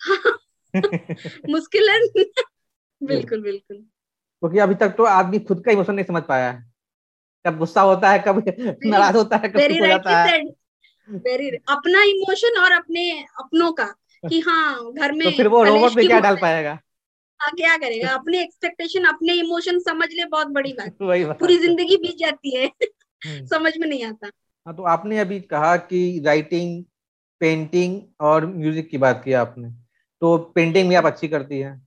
<laughs> <laughs> बिल्कुल बिल्कुल। क्योंकि अभी तक तो आदमी खुद का इमोशन नहीं समझ पाया है। कब गुस्सा होता है कब नाराज़ होता है कब हो जाता है। वेरी अपना इमोशन और अपने अपनों का कि हाँ घर में तो फिर वो रोबोट में क्या डाल पाएगा? हाँ क्या करेगा? अपने एक्सपेक्टेशन अपने इमोशन समझ ले बहुत बड़ी बात। <laughs> वही बात। पूरी ज़िंदगी बीत जाती है। हम्म। <laughs> समझ में नहीं आता। हाँ तो आपने अभी कहा कि राइटिंग पेंटिंग और म्यूज़िक की बात की आपने। तो पेंटिंग भी आप अच्छी करती है।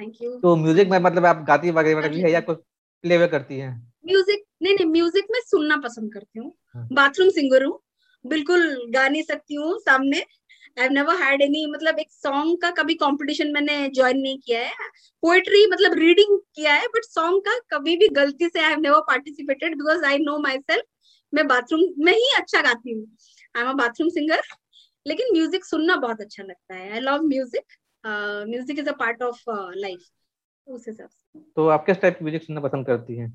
थैंक यू तो म्यूज़िक में मतलब आप गाती वगैरह मतलब है या कुछ प्ले वे करती है? म्यूज़िक नहीं नहीं म्यूज़िक में सुनना पसंद करती हूँ। बाथरूम सिंगर हूँ। बिल्कुल गा नहीं सकती हूँ सामने। I have never had any मतलब एक सॉन्ग का कभी कंपटीशन मैंने ज्वाइन नहीं किया है। पोएट्री मतलब रीडिंग किया है बट सॉन्ग का कभी भी गलती से I have never participated because I know myself मैं बाथरूम में ही अच्छा गाती हूँ। I am a bathroom singer लेकिन म्यूज़िक सुनना बहुत अच्छा लगता है। I love music music is a part of life उस हिसाब से। तो आप किस टाइप की म्यूज़िक सुनना पसंद करती हैं?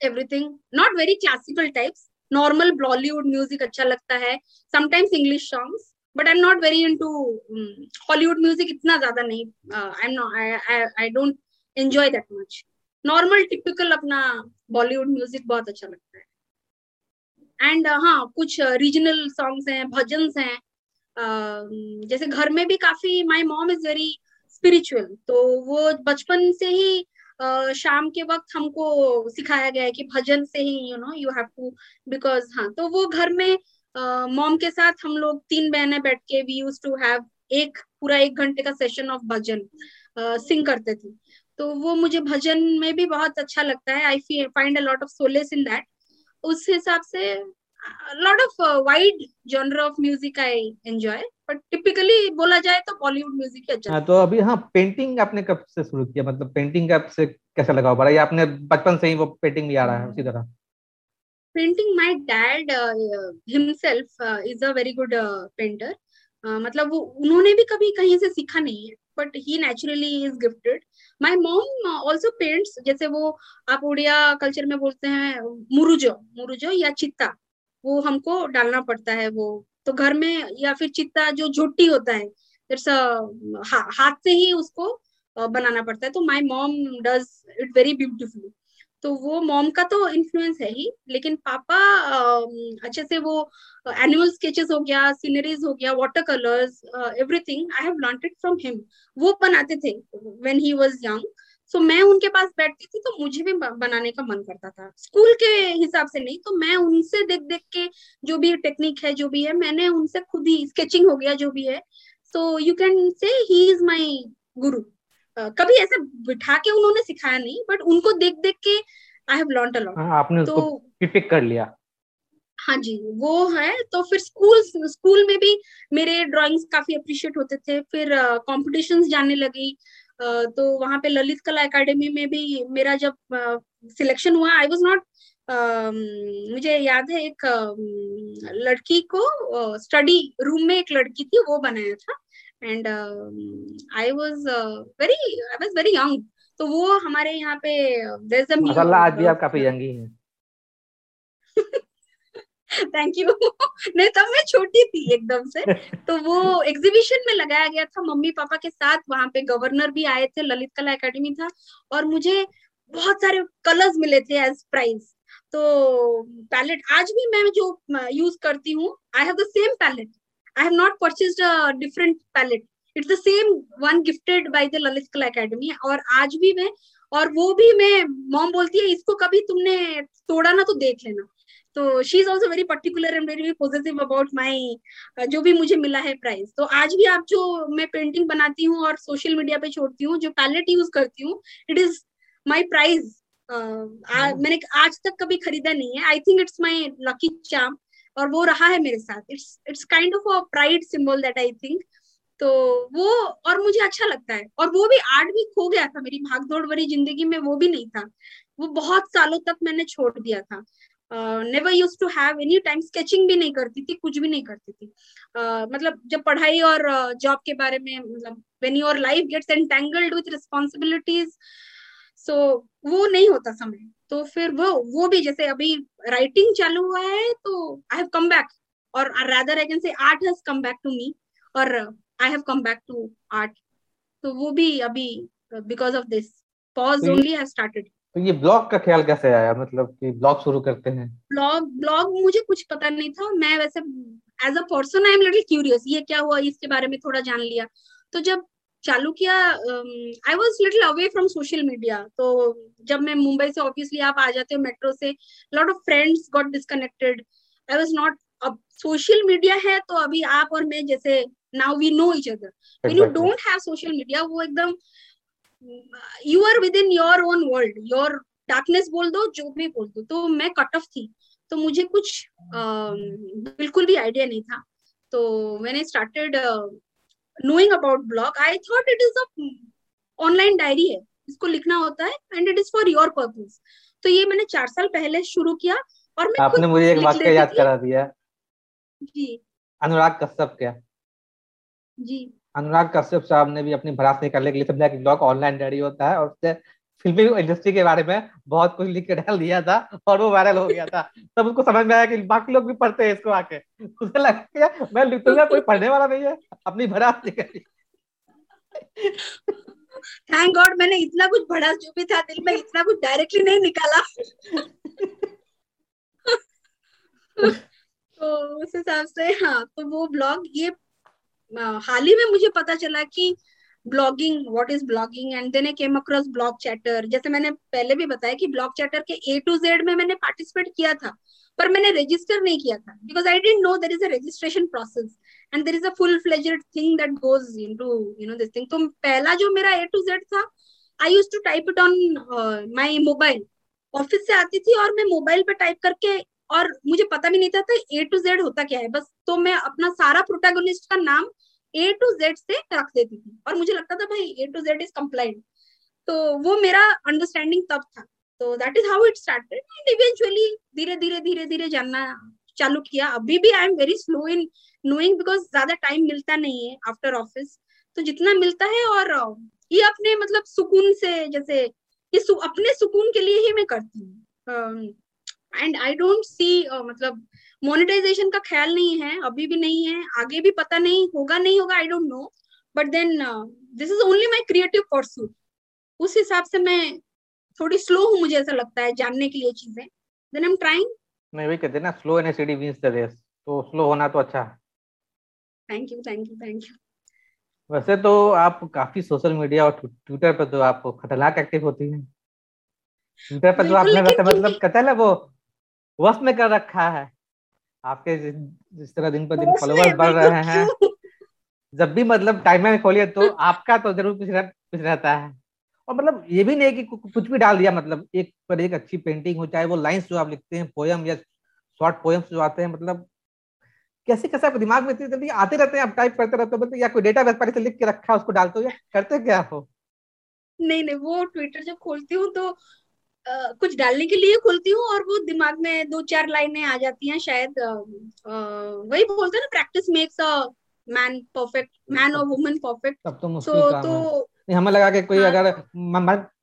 Everything not very classical types normal Bollywood music अच्छा लगता है। Sometimes English songs but I am not very into Hollywood music इतना ज़्यादा नहीं I am not I don't enjoy that much normal typical अपना बॉलीवुड म्यूज़िक बहुत अच्छा लगता है। एंड uh, हाँ कुछ रीजनल uh, सॉन्ग्स हैं भजन हैं uh, जैसे घर में भी काफ़ी my mom is very spiritual तो वो बचपन से ही uh, शाम के वक्त हमको सिखाया गया है कि भजन से ही you know you have to because हाँ तो वो घर में मॉम uh, के साथ हम लोग तीन बहनें बैठ के वी यूज़ टू हैव एक पूरा एक घंटे का सेशन ऑफ़ भजन सिंग करते थे। तो वो मुझे भजन में भी बहुत अच्छा लगता है। I find a lot of solace in that उस हिसाब से lot of wide genre of music I enjoy but typically बोला जाए तो बॉलीवुड म्यूज़िक ही अच्छा हाँ, तो अभी हाँ पेंटिंग आपने कब से शुरू किया? मतलब पेंटिंग का से कैसा लगा पड़ा या आपने बचपन से ही वो पेंटिंग भी आ रहा है उसी तरह? Painting my dad himself is a very good painter मतलब वो उन्होंने भी कभी कहीं से सीखा नहीं है but he naturally is gifted my mom also paints जैसे वो आप उड़िया कल्चर में बोलते हैं मुरुजो मुरुजो या चित्ता। वो हमको डालना पड़ता है वो। तो घर में या फिर चित्ता जो झोटी होता है हा, हाथ से ही उसको बनाना पड़ता है। तो my mom does it very beautifully तो वो मॉम का तो इन्फ्लुएंस है ही लेकिन पापा अच्छे से वो एनिमल स्केचेस हो गया सीनरीज हो गया water colours everything I have learn it from him वो बनाते थे when he was young so मैं उनके पास बैठती थी तो मुझे भी बनाने का मन करता था। स्कूल के हिसाब से नहीं तो मैं उनसे देख देख के जो भी टेक्निक है जो भी है मैंने उनसे खुद ही स्केचिंग हो गया जो भी है। सो यू कैन से ही इज़ माई गुरु कभी ऐसे बिठा के उन्होंने सिखाया नहीं बट उनको देख देख के I have learn a lot आपने तो पिक कर लिया। हाँ जी वो है। तो फिर स्कूल स्कूल में भी मेरे ड्राइंग्स काफ़ी अप्रिशिएट होते थे। फिर कॉम्पिटिशन्स uh, जाने लगी। uh, तो वहाँ पे ललित कला एकेडमी में भी मेरा जब सिलेक्शन हुआ आई वाज नॉट मुझे याद है एक लड़की को स्टडी रूम में एक लड़की थी वो बनाया था। And I was very I was very young तो वो हमारे यहाँ पे आज भी आप काफ़ी यंग हैं। <laughs> थैंक यू नहीं तब मैं छोटी थी एकदम से। <laughs> तो वो एग्जीबिशन में लगाया गया था मम्मी पापा के साथ। वहाँ पे गवर्नर भी आए थे ललित कला एकेडमी था। और मुझे बहुत सारे कलर्स मिले थे एज प्राइज तो पैलेट आज भी मैं जो यूज़ करती हूँ I have the same palette I have not purchase a different palette. It's the same one gifted by the Lalit Kala Academy. और आज भी मैं और वो भी मैं मॉम बोलती है इसको कभी तुमने तोड़ा ना तो देख लेना। तो she is also very particular and very positive about my जो भी मुझे मिला है प्राइस तो आज भी आप जो मैं पेंटिंग बनाती हूँ और सोशल मीडिया पे छोड़ती हूँ जो पैलेट यूज़ करती हूँ इट इज़ माई प्राइज मैंने आज तक कभी खरीदा नहीं है. I think it's my lucky charm और वो रहा है मेरे साथ. It's it's kind of a pride symbol that I think तो वो और मुझे अच्छा लगता है. और वो भी आर्ट भी खो गया था मेरी भागदौड़ भरी ज़िंदगी में वो भी नहीं था. वो बहुत सालों तक मैंने छोड़ दिया था. Never use to have any time sketching भी नहीं करती थी कुछ भी नहीं करती थी। uh, मतलब जब पढ़ाई और जॉब uh, के बारे में मतलब when your life gets entangled with responsibilities so वो नहीं होता समय। तो फिर वो वो भी जैसे अभी राइटिंग चालू हुआ है तो आई हैव कम बैक और rather I can say art has come back to me और I have come back to art तो वो भी अभी because of this pause only have started तो ये ब्लॉग का ख्याल कैसे आया? मतलब कि ब्लॉग शुरू करते हैं। ब्लॉग ब्लॉग मुझे कुछ पता नहीं था। मैं वैसे as a person I am little curious ये क्या हुआ इसके बारे में थोड़ा जान लिया। तो जब चालू किया I was little away from social media तो जब मैं मुंबई से ऑब्वियसली आप आ जाते हो मेट्रो से lot of friends got disconnected I was not अब सोशल मीडिया है तो अभी आप और मैं जैसे now we know each other when you don't have social media वो एकदम you are with in your own world your darkness बोल दो जो भी बोल दो। तो मैं कट ऑफ़ थी। तो मुझे कुछ uh, बिल्कुल भी आइडिया नहीं था। तो मैंने started knowing about blog. I thought it is a online diary है। इसको लिखना होता है and it is for your purpose तो ये मैंने चार साल पहले शुरू किया और मैं आपने मुझे एक वाक्य याद करा दिया। जी। अनुराग कश्यप क्या? जी। अनुराग कश्यप साहब ने भी अपनी भड़ास निकालने के लिए समझा कि ब्लॉग ऑनलाइन रेडी होता है और उससे फिल्मी इंडस्ट्री के बारे में बहुत कुछ लिख के डाल दिया था और वो वायरल हो गया था। तब उसको समझ में आया कि बाकी लोग भी पढ़ते हैं इसको आके। उसे लगा मैं लिखूँगा कोई पढ़ने वाला नहीं है। अपनी भड़ास निकाली थैंक गॉड मैंने इतना कुछ भड़ास जो भी था दिल में इतना कुछ डायरेक्टली नहीं निकाला। <laughs> तो उस हिसाब से हाँ तो वो ब्लॉग ये हाल ही में मुझे पता चला कि blogging what is blogging and then I came across blog chatter जैसे मैंने पहले भी बताया कि ब्लॉग चैटर के ए टू जेड में मैंने पार्टिसिपेट किया था, पर मैंने रजिस्टर नहीं किया था because I didn't know there is a registration process and there is a full fledged thing that goes into you know this thing तो पहला जो मेरा ए टू जेड था I use to type it on my mobile office से आती थी और मैं मोबाइल पे टाइप करके और मुझे पता भी नहीं था ए टू जेड होता क्या है? बस तो मैं अपना सारा प्रोटेगोनिस्ट का नाम ए टू जेड से रख देती थी। और मुझे लगता था भाई A to Z is complaint तो वो मेरा अंडरस्टैंडिंग तब था। तो that is how it started and eventually धीरे धीरे धीरे धीरे जानना चालू किया। अभी भी I am very slow in knowing because ज़्यादा टाइम मिलता नहीं है आफ्टर ऑफ़िस तो जितना मिलता है और ये अपने मतलब सुकून से जैसे ये सु, अपने सुकून के लिए ही मैं करती हूँ। एंड आई डोंट सी मतलब मोनेटाइजेशन का ख्याल नहीं है अभी भी नहीं है आगे भी पता नहीं होगा नहीं होगा I don't know but then this is only my creative pursuit उस हिसाब से मैं थोड़ी स्लो हूँ मुझे ऐसा लगता है जानने के लिए चीज़ें. देन आई एम ट्राइंग नहीं वही कहते ना slow and steady wins the race तो स्लो होना तो अच्छा thank you thank you thank you वैसे तो आप काफ़ी सोशल मीडिया और ट्विटर पर तो आप खतरनाक एक्टिव होती हैं। ट्विटर पर तो आपने वैसे मतलब कतल है ना वो वश में कर रखा है। आपके जिस तरह दिन पर दिन फॉलोअर्स बढ़ रहे हैं जब भी मतलब टाइम में खोलिए तो आपका तो ज़रूर कुछ रह, कुछ रहता है। और मतलब ये भी नहीं कि कुछ भी डाल दिया मतलब एक पर एक अच्छी पेंटिंग हो चाहे वो लाइंस जो आप लिखते हैं पोयम या शॉर्ट पोयम्स जो आते हैं मतलब कैसे कैसे आपके दिमाग में इतनी जल्दी आते रहते हैं आप टाइप करते रहते हो मतलब या कोई डेटा बेस पर लिख के रखा है उसको डालते हो या करते क्या हो? नहीं नहीं वो ट्विटर जब खोलती हूँ तो कुछ डालने के लिए खुलती हूँ और वो दिमाग में दो चार लाइनें आ जाती हैं शायद वही बोलते हैं ना practice makes a man perfect man और वुमन परफेक्ट तब तो मुश्किल so, तो नहीं हमें लगा कि कोई हाँ, अगर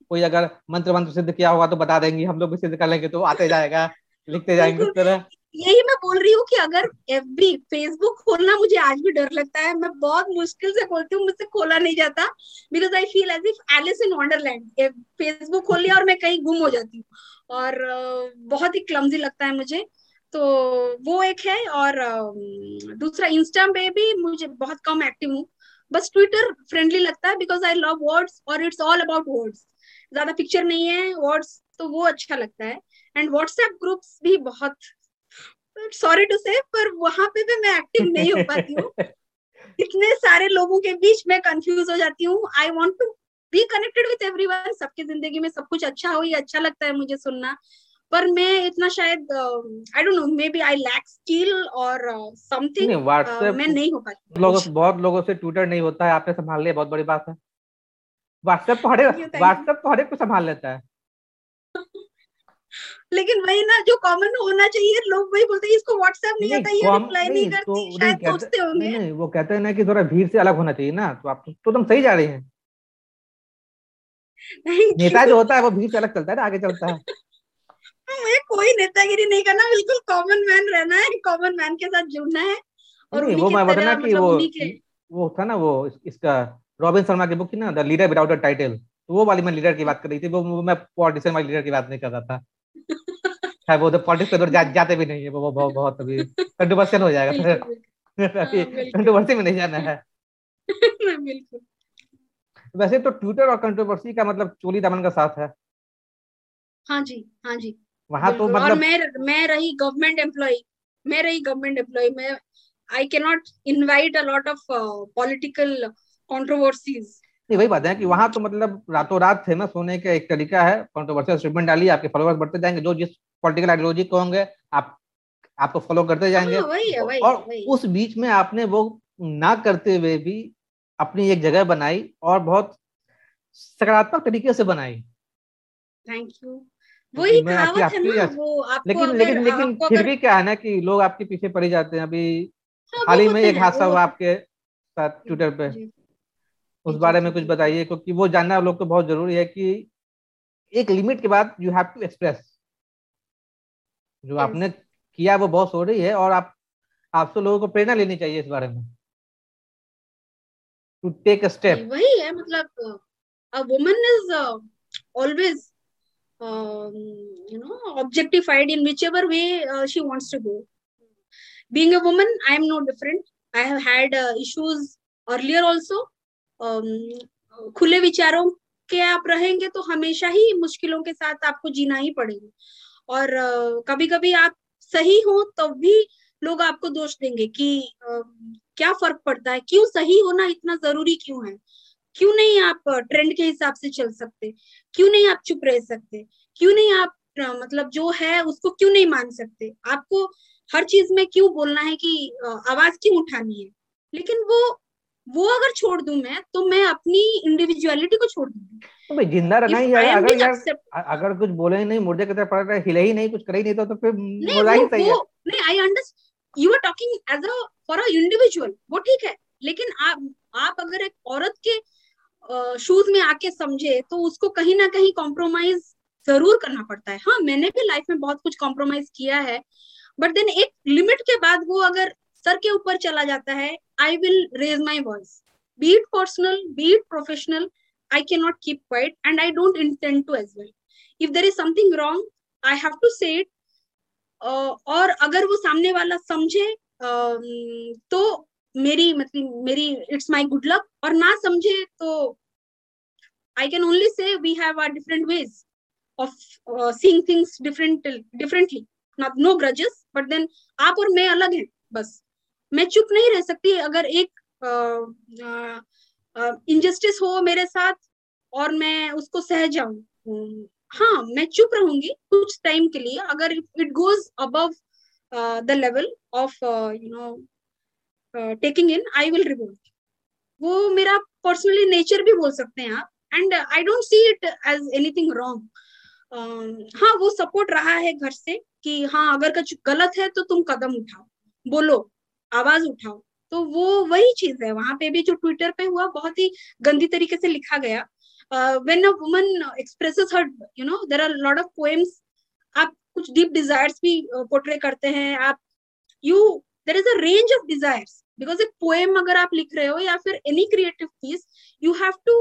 कोई अगर मंत्र मंत्र सिद्ध किया होगा तो बता देंगे हम लोग भी सिद्ध कर लेंगे तो आते जाएगा। लिखते जाएँगे इस तरह यही मैं बोल रही हूँ कि अगर एफ़ फेसबुक खोलना मुझे आज भी डर लगता है। मैं बहुत मुश्किल से खोलती हूँ मुझसे खोला नहीं जाता। Because I feel as if Alice in Wonderland Facebook खोल लिया और मैं कहीं गुम हो जाती हूँ। और बहुत ही क्लमजी लगता है मुझे। तो वो एक है और दूसरा इंस्टा पे भी मुझे बहुत कम एक्टिव हूँ। बस ट्विटर फ्रेंडली लगता है बिकॉज़ आई लव वर्ड्स और इट्स ऑल अबाउट वर्ड्स ज़्यादा पिक्चर नहीं है वर्ड्स तो वो अच्छा लगता है। एंड व्हाट्सएप ग्रुप्स भी बहुत सॉरी टू से पर वहाँ पे भी मैं एक्टिव नहीं हो पाती हूँ। <laughs> इतने सारे लोगों के बीच में कंफ्यूज हो जाती हूँ। I want to be connected with everyone सबकी ज़िंदगी में सब कुछ अच्छा हो ये अच्छा लगता है मुझे सुनना। पर मैं इतना शायद I don't know maybe I lack skill और समथिंग मैं नहीं हो पाती। लोगों बहुत लोगों से ट्विटर नहीं होता है आपने संभाल लिया बहुत बड़ी बात है। व्हाट्सएप हर व्हाट्सएप एक को संभाल लेता है। लेकिन वही ना जो कॉमन होना चाहिए लोग वही बोलते हैं इसको व्हाट्सएप नहीं आता ये रिप्लाई नहीं, करती तो, शायद सोचते होंगे। वो कहते हैं ना कि थोड़ा भीड़ से अलग होना चाहिए ना तो आप तो तुम सही जा रही हैं। <laughs> नेता जो होता है वो भीड़ से अलग चलता है ना आगे चलता है। <laughs> मुझे कोई नेतागिरी नहीं करना बिल्कुल कॉमन मैन रहना है कॉमन मैन के साथ जुड़ना है और वो मैं बताना कि मतलब वो वो था ना वो इसका रॉबिन शर्मा की बुक थी ना the leader without a title तो वो वाली मैं लीडर की बात कर रही थी वो मैं पॉलिटिशियन वाली लीडर की बात नहीं कर रहा था। है वो तो पॉलिटिक्स पे तो जा, जाते भी नहीं है वो बहुत बहुत अभी कंट्रोवर्शियल हो जाएगा फिर कंट्रोवर्सी <laughs> हाँ, में नहीं जाना है। <laughs> बिल्कुल। वैसे तो ट्विटर और कंट्रोवर्सी का मतलब चोली दामन का साथ है। हाँ जी हाँ जी। वहाँ तो मतलब और मैं मैं रही गवर्नमेंट एम्प्लॉय मैं रही गवर्नमेंट एम्प्लॉय मैं I can not invite a lot of political controversies नहीं वही बात है कि वहाँ तो मतलब रातों रात फ़ेमस होने का एक तरीका है कंट्रोवर्शियल स्टेटमेंट डालिए आपके फॉलोअर्स बढ़ते जाएँगे जो जिस पॉलिटिकल आइडियोलॉजी को होंगे आप आपको फॉलो करते जाएँगे। हाँ, वही है, वही, और वही। उस बीच में आपने वो ना करते हुए भी अपनी एक जगह बनाई और बहुत सकारात्मक तरीके से बनाई। थैंक यू वही कहावत है ना वो आपको लेकिन अगर, लेकिन लेकिन फिर भी क्या है ना कि लोग आपके पीछे पड़ जाते हैं। अभी हाँ, हाल ही में एक हादसा हुआ आपके साथ ट्विटर पे। उस बारे में कुछ बताइए क्योंकि वो जानना लोग को बहुत ज़रूरी है कि एक लिमिट के बाद यू हैव टू एक्सप्रेस जो आपने किया वो बहुत हो रही है और आप आपसे लोगों को प्रेरणा लेनी चाहिए इस बारे में। टू टेक अ स्टेप वही है मतलब a woman is always you know objectified in whichever way uh, she wants to go. Being a woman i am no different. I have had uh, issues earlier also. um, खुले विचारों के आप रहेंगे तो हमेशा ही मुश्किलों के साथ आपको जीना ही पड़ेगा। और कभी कभी आप सही हो तो भी लोग आपको दोष देंगे कि क्या फ़र्क पड़ता है? क्यों सही होना इतना ज़रूरी क्यों है? क्यों नहीं आप ट्रेंड के हिसाब से चल सकते? क्यों नहीं आप चुप रह सकते? क्यों नहीं आप मतलब जो है उसको क्यों नहीं मान सकते? आपको हर चीज़ में क्यों बोलना है कि आवाज़ क्यों उठानी है? लेकिन वो वो अगर छोड़ दूँ मैं तो मैं अपनी इंडिविजुअलिटी को छोड़ दूँगी। तो भाई ज़िंदा रहना ही यार अगर यार अगर कुछ बोले ही नहीं मुर्दे की तरह पड़ रहा हिले ही नहीं कुछ करे ही नहीं तो, तो फिर मज़ा ही सही है। नहीं I understand you are talking as a for a individual वो ठीक है। लेकिन आप आप अगर एक औरत के शूज़ में आके समझे तो उसको कहीं ना कहीं कॉम्प्रोमाइज ज़रूर करना पड़ता है। हाँ मैंने भी लाइफ में बहुत कुछ कॉम्प्रोमाइज किया है बट देन एक लिमिट के बाद वो अगर सर के ऊपर चला जाता है I will raise my voice be it personal be it professional I can not keep quiet and I don't intend to as well if there is something wrong I have to say it और अगर वो सामने वाला समझे uh, तो मेरी मतलब मेरी इट्स माई गुड लक और ना समझे तो I can only say we have are different ways of seeing things different differently no grudges but then आप और मैं अलग हैं बस। मैं चुप नहीं रह सकती अगर एक इनजस्टिस हो मेरे साथ और मैं उसको सह जाऊँ। हाँ मैं चुप रहूँगी कुछ टाइम के लिए। अगर it goes above the level of you know taking in I will revolt वो मेरा पर्सनली नेचर भी बोल सकते हैं आप। And I don't see it as anything wrong हाँ वो सपोर्ट रहा है घर से कि हाँ अगर कुछ गलत है तो तुम कदम उठाओ। बोलो आवाज़ उठाओ। तो वो वही चीज़ है वहाँ पे भी जो ट्विटर पे हुआ बहुत ही गंदी तरीके से लिखा गया। When a woman expresses her you know there are lot of poems आप कुछ डीप डिजायर्स भी पोर्ट्रे करते हैं आप you there is a range of desires because एक पोएम अगर आप लिख रहे हो या फिर any creative piece you have to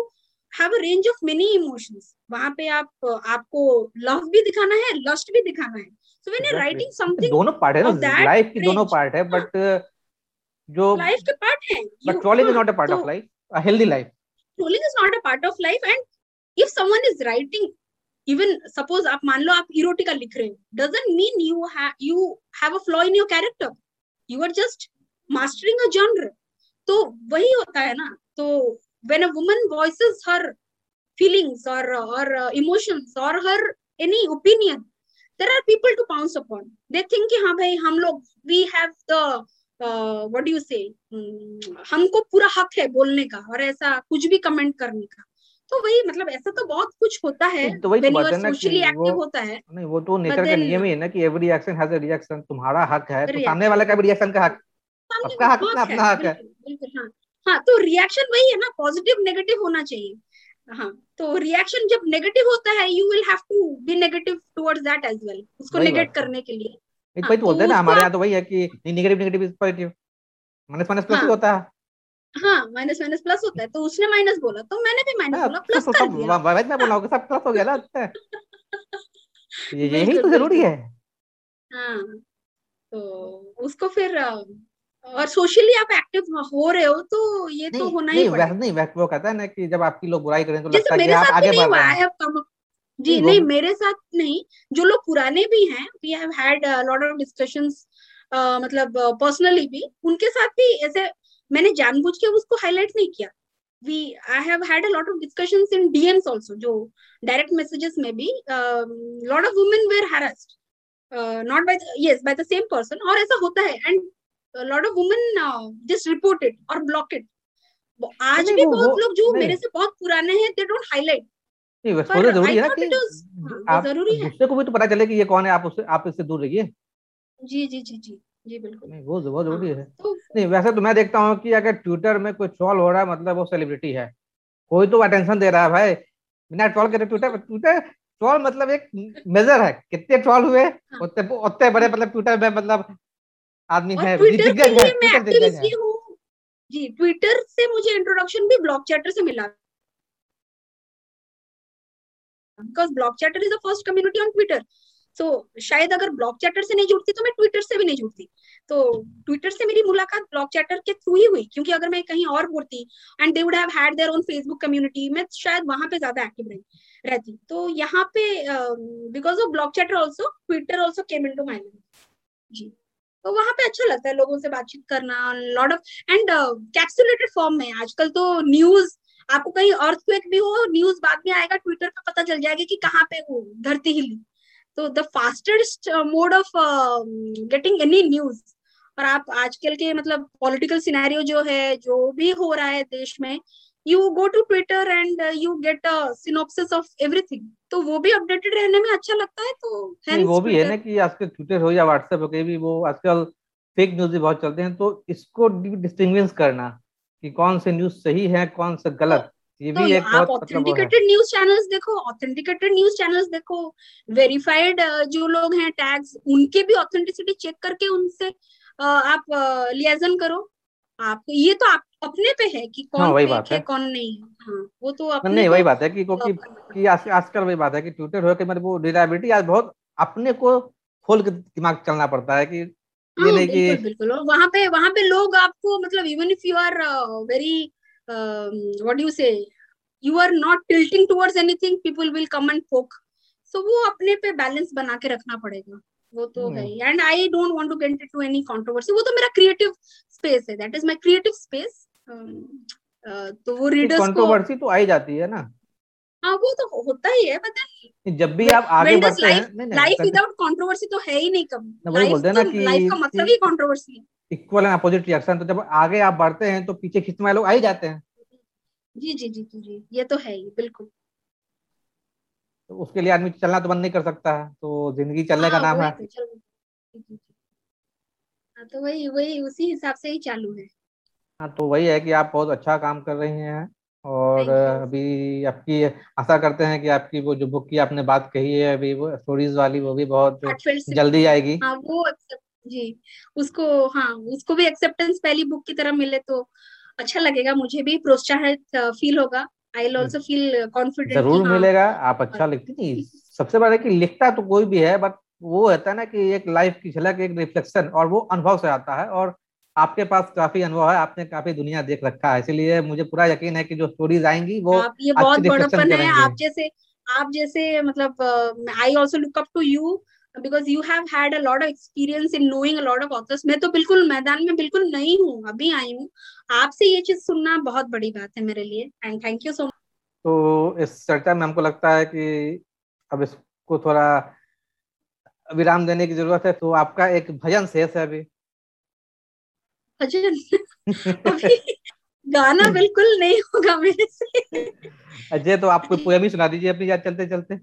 have a range of many emotions वहाँ पे आप आपको लव भी दिखाना है लस्ट भी दिखाना है। So when you writing something दोनों पार्ट है ना लाइफ की दोनों पार्ट है बट जो लाइफ के पार्ट है। But trolling is not a part of life a healthy life trolling is not a part of life and if someone is writing even suppose आप मान लो आप इरोटिकल लिख रहे हो doesn't mean you you have a flaw in your character you are just mastering a genre तो वही होता है ना तो when a woman voices her feelings और और इमोशंस और her any opinion there are people to pounce upon they think कि हाँ भाई हम लोग we have the what you say हमको पूरा हक है बोलने का और ऐसा कुछ भी कमेंट करने का। तो वही मतलब ऐसा तो बहुत कुछ होता है तो वही तो सोशली एक्टिव होता है। नहीं वो तो नेचर का नियम ही है ना कि every action has a reaction तुम्हारा हक है तो सामने वाले का भी रिएक्शन का हक। आपका हक अपना अपना हक है। हाँ हाँ तो रिएक्शन वही है ना पॉजिटिव नेगेटिव होना चाहिए। हाँ तो रिएक्शन जब नेगेटिव होता है you will have to be negative towards that as well उसको नेगेट करने के लिए। एक हाँ, भाई तो बोलते हैं ना हमारे यहाँ तो वही है कि negative negative is positive minus minus plus होता है। हाँ माइनस माइनस प्लस होता है तो उसने माइनस बोला तो मैंने भी माइनस हाँ, बोला प्लस कर दिया। वैसे मैं बोला सब प्लस हो गया ना <laughs> ये यही तो ज़रूरी है। हाँ तो उसको फिर और सोशली आप एक्टिव हो रहे हो तो ये तो होना ही नहीं वैसे वो कहता है ना कि जब आपकी लोग बुराई करें तो लगता है कि आप आगे बढ़ रहे हैं। जी नहीं मेरे साथ नहीं जो लोग पुराने भी हैं we have had lot of discussions मतलब पर्सनली uh, भी उनके साथ भी ऐसे मैंने जानबूझ के उसको हाईलाइट नहीं किया। We I have had a lot of discussions in DMs also जो डायरेक्ट मैसेजेस में भी lot of women were harassed not by yes by the same person और ऐसा होता है and lot of women just reported और block it आज भी बहुत लोग जो मेरे से बहुत पुराने हैं दे डोंट हाईलाइट नहीं तो ज़रूरी है ना कि हाँ, आप ज़रूरी है। दूसरे को भी तो पता चले कि ये कौन है आप उससे आप इससे दूर रहिए। जी जी जी जी जी बिल्कुल। नहीं वो बहुत ज़रूरी हाँ, है। तो नहीं वैसे तो मैं देखता हूँ कि अगर ट्विटर में कोई ट्रॉल हो रहा है मतलब वो सेलिब्रिटी है। कोई तो अटेंशन दे रहा है भाई। बिना ट्रॉल करे ट्विटर ट्विटर ट्रॉल मतलब एक मेजर है। कितने ट्रॉल हुए हाँ। उतने उतने बड़े मतलब ट्विटर में मतलब आदमी है के जी ट्विटर से मुझे इंट्रोडक्शन भी ब्लॉक चैटर से मिला because blog chatter is the first community on Twitter so शायद अगर ब्लॉक चैटर से नहीं जुड़ती तो मैं ट्विटर से भी नहीं जुड़ती। तो ट्विटर से मेरी मुलाकात ब्लॉक चैटर के थ्रू ही हुई, क्योंकि अगर मैं कहीं और होती and they would have had their own Facebook community मैं शायद वहाँ पे ज़्यादा एक्टिव रही, रहती। तो यहाँ पे because of blog chatter also Twitter also came into my जी। तो वहाँ पे अच्छा लगता है लोगों से बातचीत करना lot of encapsulated form में आजकल तो न्यूज़ आपको कहीं अर्थक्वेक भी हो न्यूज़ बाद में आएगा ट्विटर पे पता चल जाएगा कि कहाँ पे वो धरती हिली। तो the fastest mode of getting any news और आप आजकल के मतलब पॉलिटिकल सिनेरियो जो है जो भी हो रहा है देश में you go to Twitter and you get synopsis of everything तो वो भी अपडेटेड रहने में अच्छा लगता है तो वो भी है ना कि आजकल ट्विटर हो या व्हाट्सएप हो कहीं भी वो आजकल फेक न्यूज़ भी बहुत चलते हैं तो इसको डिस्टिंग्विश करना। कि कौन से न्यूज़ सही है कौन सा गलत? ये तो भी एक आप ऑथेंटिकेटेड न्यूज़ चैनल्स देखो ऑथेंटिकेटेड न्यूज़ चैनल्स देखो वेरीफाइड जो लोग हैं टैग्स उनके भी ऑथेंटिसिटी चेक करके उनसे आप लियाजन करो। आप ये तो आप अपने पे है कि कौन हाँ वही बात है। है कौन नहीं हाँ। वो तो अपने नहीं वही बात है कि क्योंकि कि आज, आजकल वही बात है कि ट्विटर हो कि मतलब वो रिलायबिलिटी आज बहुत अपने को खोल के दिमाग चलना पड़ता है कि ये हाँ नहीं बिल्कुल कि बिल्कुल और वहाँ पे वहाँ पे लोग आपको मतलब even if you are very what you say you are not tilting towards anything people will come and poke so वो अपने पे बैलेंस बना के रखना पड़ेगा। वो तो है हम्म, and I don't want to get into any controversy वो तो मेरा क्रिएटिव स्पेस है। That is my creative space तो वो रीडर्स को कंट्रोवर्सी तो आई जाती है ना। हाँ वो तो होता ही है पता जब भी आप आगे बढ़ते हैं लाइफ विदाउट कंट्रोवर्सी तो है ही नहीं कभी वही लाइफ बोलते हैं तो ना कि लाइफ का मतलब ही कंट्रोवर्सी है। इक्वल एंड अपोजिट रिएक्शन तो जब आगे आप बढ़ते हैं तो पीछे खींचने वाले लोग आ ही जाते हैं। जी जी जी जी जी ये तो है ही बिल्कुल। तो उसके लिए आदमी चलना तो बंद नहीं कर सकता है तो ज़िंदगी चलने का हाँ नाम है। तो। हाँ तो वही वही उसी हिसाब से ही चालू है। हाँ तो वही है कि आप बहुत अच्छा काम कर रही हैं। और अभी आपकी आशा करते हैं कि आपकी वो जो बुक की आपने बात कही है अभी वो स्टोरीज वाली वो भी बहुत से जल्दी आएगी। हाँ वो जी उसको हाँ उसको भी एक्सेप्टेंस पहली बुक की तरह मिले तो अच्छा लगेगा मुझे भी प्रोत्साहित फील होगा। I will also feel confident ज़रूर हाँ। मिलेगा आप अच्छा लिखती नहीं सबसे बड़ा है कि लिखता तो कोई भी है बट वो रहता है ना कि एक लाइफ की झलक एक रिफ्लेक्शन और वो अनुभव से आता है और आपके पास काफ़ी अनुभव है आपने काफ़ी दुनिया देख रखा है इसलिए मुझे पूरा यकीन है कि जो स्टोरीज आएँगी वो आप ये बहुत बड़प्पन है आप जैसे आप जैसे मतलब I also look up to you because you have had a lot of experience in knowing a lot of authors मैं तो बिल्कुल मैदान में बिल्कुल नहीं हूँ अभी आई हूँ। आपसे ये चीज़ सुनना बहुत बड़ी बात है मेरे लिए and thank you so much तो इस चर्चा में हमको लगता है कि अब इसको थोड़ा विराम देने की ज़रूरत है तो आपका एक भजन शेष है अभी। भजन <laughs> अभी गाना बिल्कुल नहीं होगा मेरे से। अजय तो आपको पोएम ही सुना दीजिए अपनी याद चलते चलते।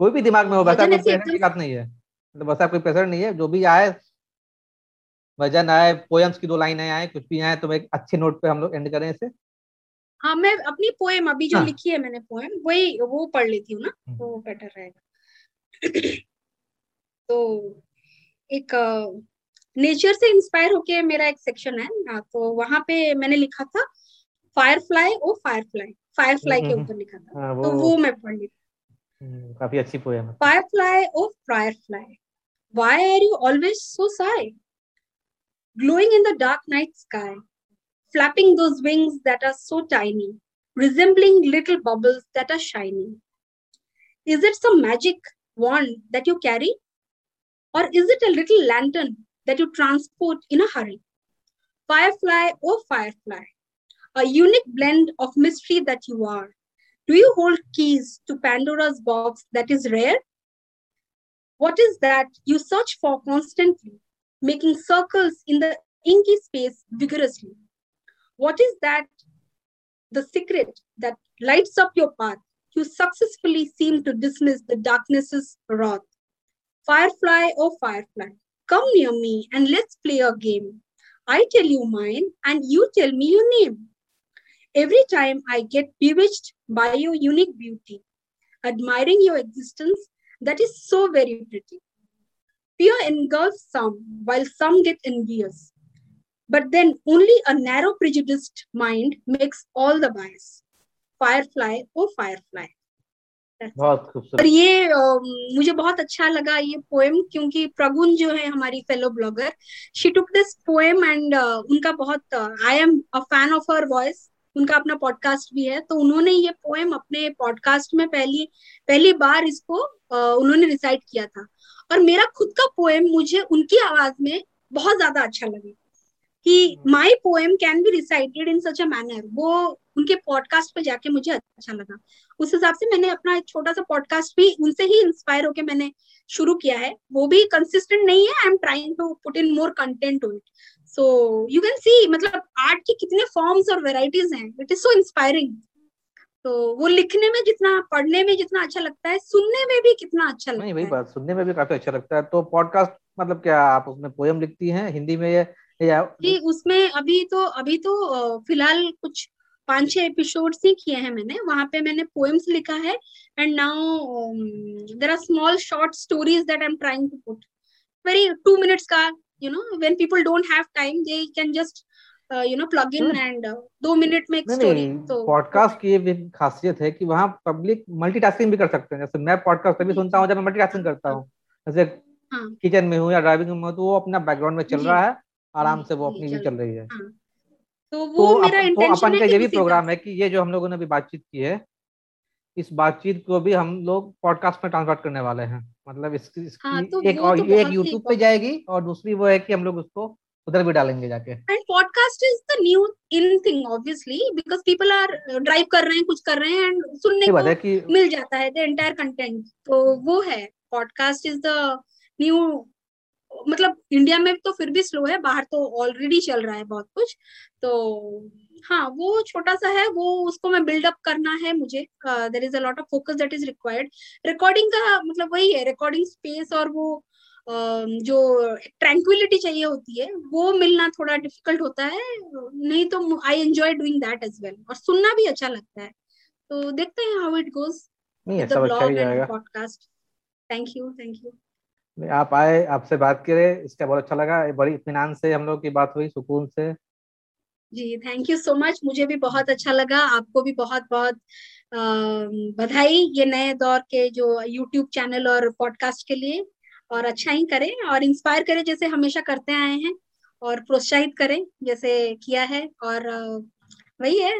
कोई भी दिमाग में हो वैसा कोई प्रेशर की बात नहीं है। मतलब वैसा कोई प्रेशर नहीं है जो भी आए भजन आए पोएम्स की दो लाइनें आए कुछ भी आए तो एक अच्छे नोट पे हम लोग एंड करें इसे। हाँ मैं अपनी पोएम अभी जो हाँ। लिखी है मैंने पोएम वही वो पढ़ लेती हूँ ना हम्म, तो वो बेटर रहेगा। <clears throat> तो एक नेचर से इंस्पायर होके मेरा एक सेक्शन है तो वहाँ पे मैंने लिखा था फायर फ्लाई और फायर फ्लाई फायर फ्लाई के हम्म, हम्म, ऊपर हम्म। लिखा था। आ, वो, तो वो मैं पढ़ ली काफ़ी अच्छी पोएम है। फायरफ्लाई और firefly why are you always so shy glowing in the dark night sky flapping those wings that are so tiny resembling little bubbles that are shining is it some magic wand that you carry or is it a little lantern that you transport in a hurry firefly oh firefly a unique blend of mystery that you are do you hold keys to pandora's box that is rare what is that you search for constantly, making circles in the inky space vigorously? What is that the secret that lights up your path, you successfully seem to dismiss the darkness's wrath. Firefly, oh firefly, come near me and let's play a game. I tell you mine and you tell me your name. Every time I get bewitched by your unique beauty, admiring your existence that is so very pretty. Fear engulfs some, while some get envious. But then only a narrow prejudiced mind makes all the bias. Firefly, oh firefly. बहुत खूबसूरत। और ये अ, मुझे बहुत अच्छा लगा ये poem क्योंकि प्रगुन जो है हमारी fellow blogger she took this poem and उनका बहुत I am a fan of her voice उनका अपना पॉडकास्ट भी है तो उन्होंने ये पोएम अपने पॉडकास्ट में पहली पहली बार इसको अ, उन्होंने रिसाइट किया था। और मेरा खुद का पोएम मुझे उनकी आवाज़ में बहुत ज़्यादा अच्छा लगा। कि my poem can be recited in such a manner वो उनके पॉडकास्ट पे जाके मुझे अच्छा लगा। उस हिसाब से मैंने अपना एक छोटा सा पॉडकास्ट भी उनसे ही इंस्पायर होके मैंने शुरू किया है। वो भी कंसिस्टेंट नहीं है। I am trying to put in more content to it so you can see मतलब आर्ट के कितने फॉर्म्स और वेराइटीज हैं। इट इज़ सो इंस्पायरिंग तो वो लिखने में जितना पढ़ने में जितना अच्छा लगता है सुनने में भी कितना अच्छा नहीं लगता वही बात सुनने में भी काफ़ी अच्छा लगता है। तो पॉडकास्ट मतलब क्या आप उसमें पोयम लिखती हैं? हिंदी में ये जी उसमें अभी तो अभी तो फ़िलहाल कुछ पाँच छह एपिसोड्स ही किए हैं मैंने। वहाँ पे मैंने पोएम्स लिखा है and now there are small short stories that I am trying to put very two minutes का you know when people don't have time they can just you know plug in and दो minute में एक story तो podcast की ये भी खासियत है कि वहाँ पब्लिक मल्टीटास्किंग भी कर सकते हैं। जैसे मैं पॉडकास्ट तभी सुनता हूँ जब मैं मल्टीटास्किंग करता हूँ। जैसे हाँ किचन में हूँ या ड्राइविंग में हूँ तो वो अपना बैकग्राउंड में चल रहा है। आराम से वो अपनी भी चल। रही है। हाँ। तो तो वो मेरा अप, तो अपन का ये भी प्रोग्राम है कि ये जो हम लोगों ने अभी बातचीत की है इस बातचीत को भी हम लोग पॉडकास्ट में ट्रांसफ़र करने वाले हैं। मतलब इसकी हाँ तो एक और तो एक यूट्यूब पे जाएगी और दूसरी वो है कि हम लोग उसको उधर भी डालेंगे जाके। And podcast is the new in thing obviously because people are drive कर रहे हैं कुछ कर रहे हैं एंड सुनने को कि मिल जाता है द एंटायर कंटेंट तो वो है पॉडकास्ट इज़ द न्यू मतलब इंडिया में तो फिर भी स्लो है बाहर तो ऑलरेडी चल रहा है बहुत कुछ। तो हाँ वो छोटा सा है वो उसको मैं बिल्डअप करना है मुझे। There is a lot of focus that is required recording का मतलब वही है रिकॉर्डिंग स्पेस और वो अम, जो ट्रैंक्विलिटी चाहिए होती है वो मिलना थोड़ा डिफ़िकल्ट होता है। नहीं तो I enjoy doing that as well और सुनना भी अच्छा लगता है। तो देखते हैं हाउ इट गोज नहीं द सब अच्छा ही ब्लॉग एंड जाएगा। Podcast thank you thank you आप आए आपसे बात करे इसका बहुत अच्छा लगा बड़ी इत्मीनान से हम लोग की बात हुई सुकून से। जी थैंक यू सो मच मुझे भी बहुत अच्छा लगा आपको भी बहुत बहुत बधाई ये नए दौर के जो यूट्यूब चैनल और पॉडकास्ट के लिए और अच्छा ही करें और इंस्पायर करें जैसे हमेशा करते आए हैं और प्रोत्साहित करें जैसे किया है और वही है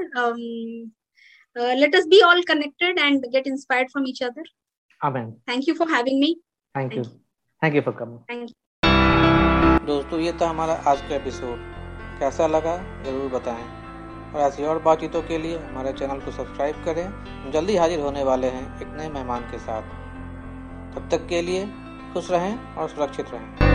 let us be all connected and get inspired from each other आमीन thank you for having me thank you thank you for coming thank you दोस्तों ये था हमारा आज का एपिसोड कैसा लगा ज़रूर बताएँ। और ऐसी और बातचीतों के लिए हमारे चैनल को सब्सक्राइब करें। हम जल्दी हाजिर होने वाले हैं एक नए मेहमान के साथ। तब तक के लिए खुश रहें और सुरक्षित रहें।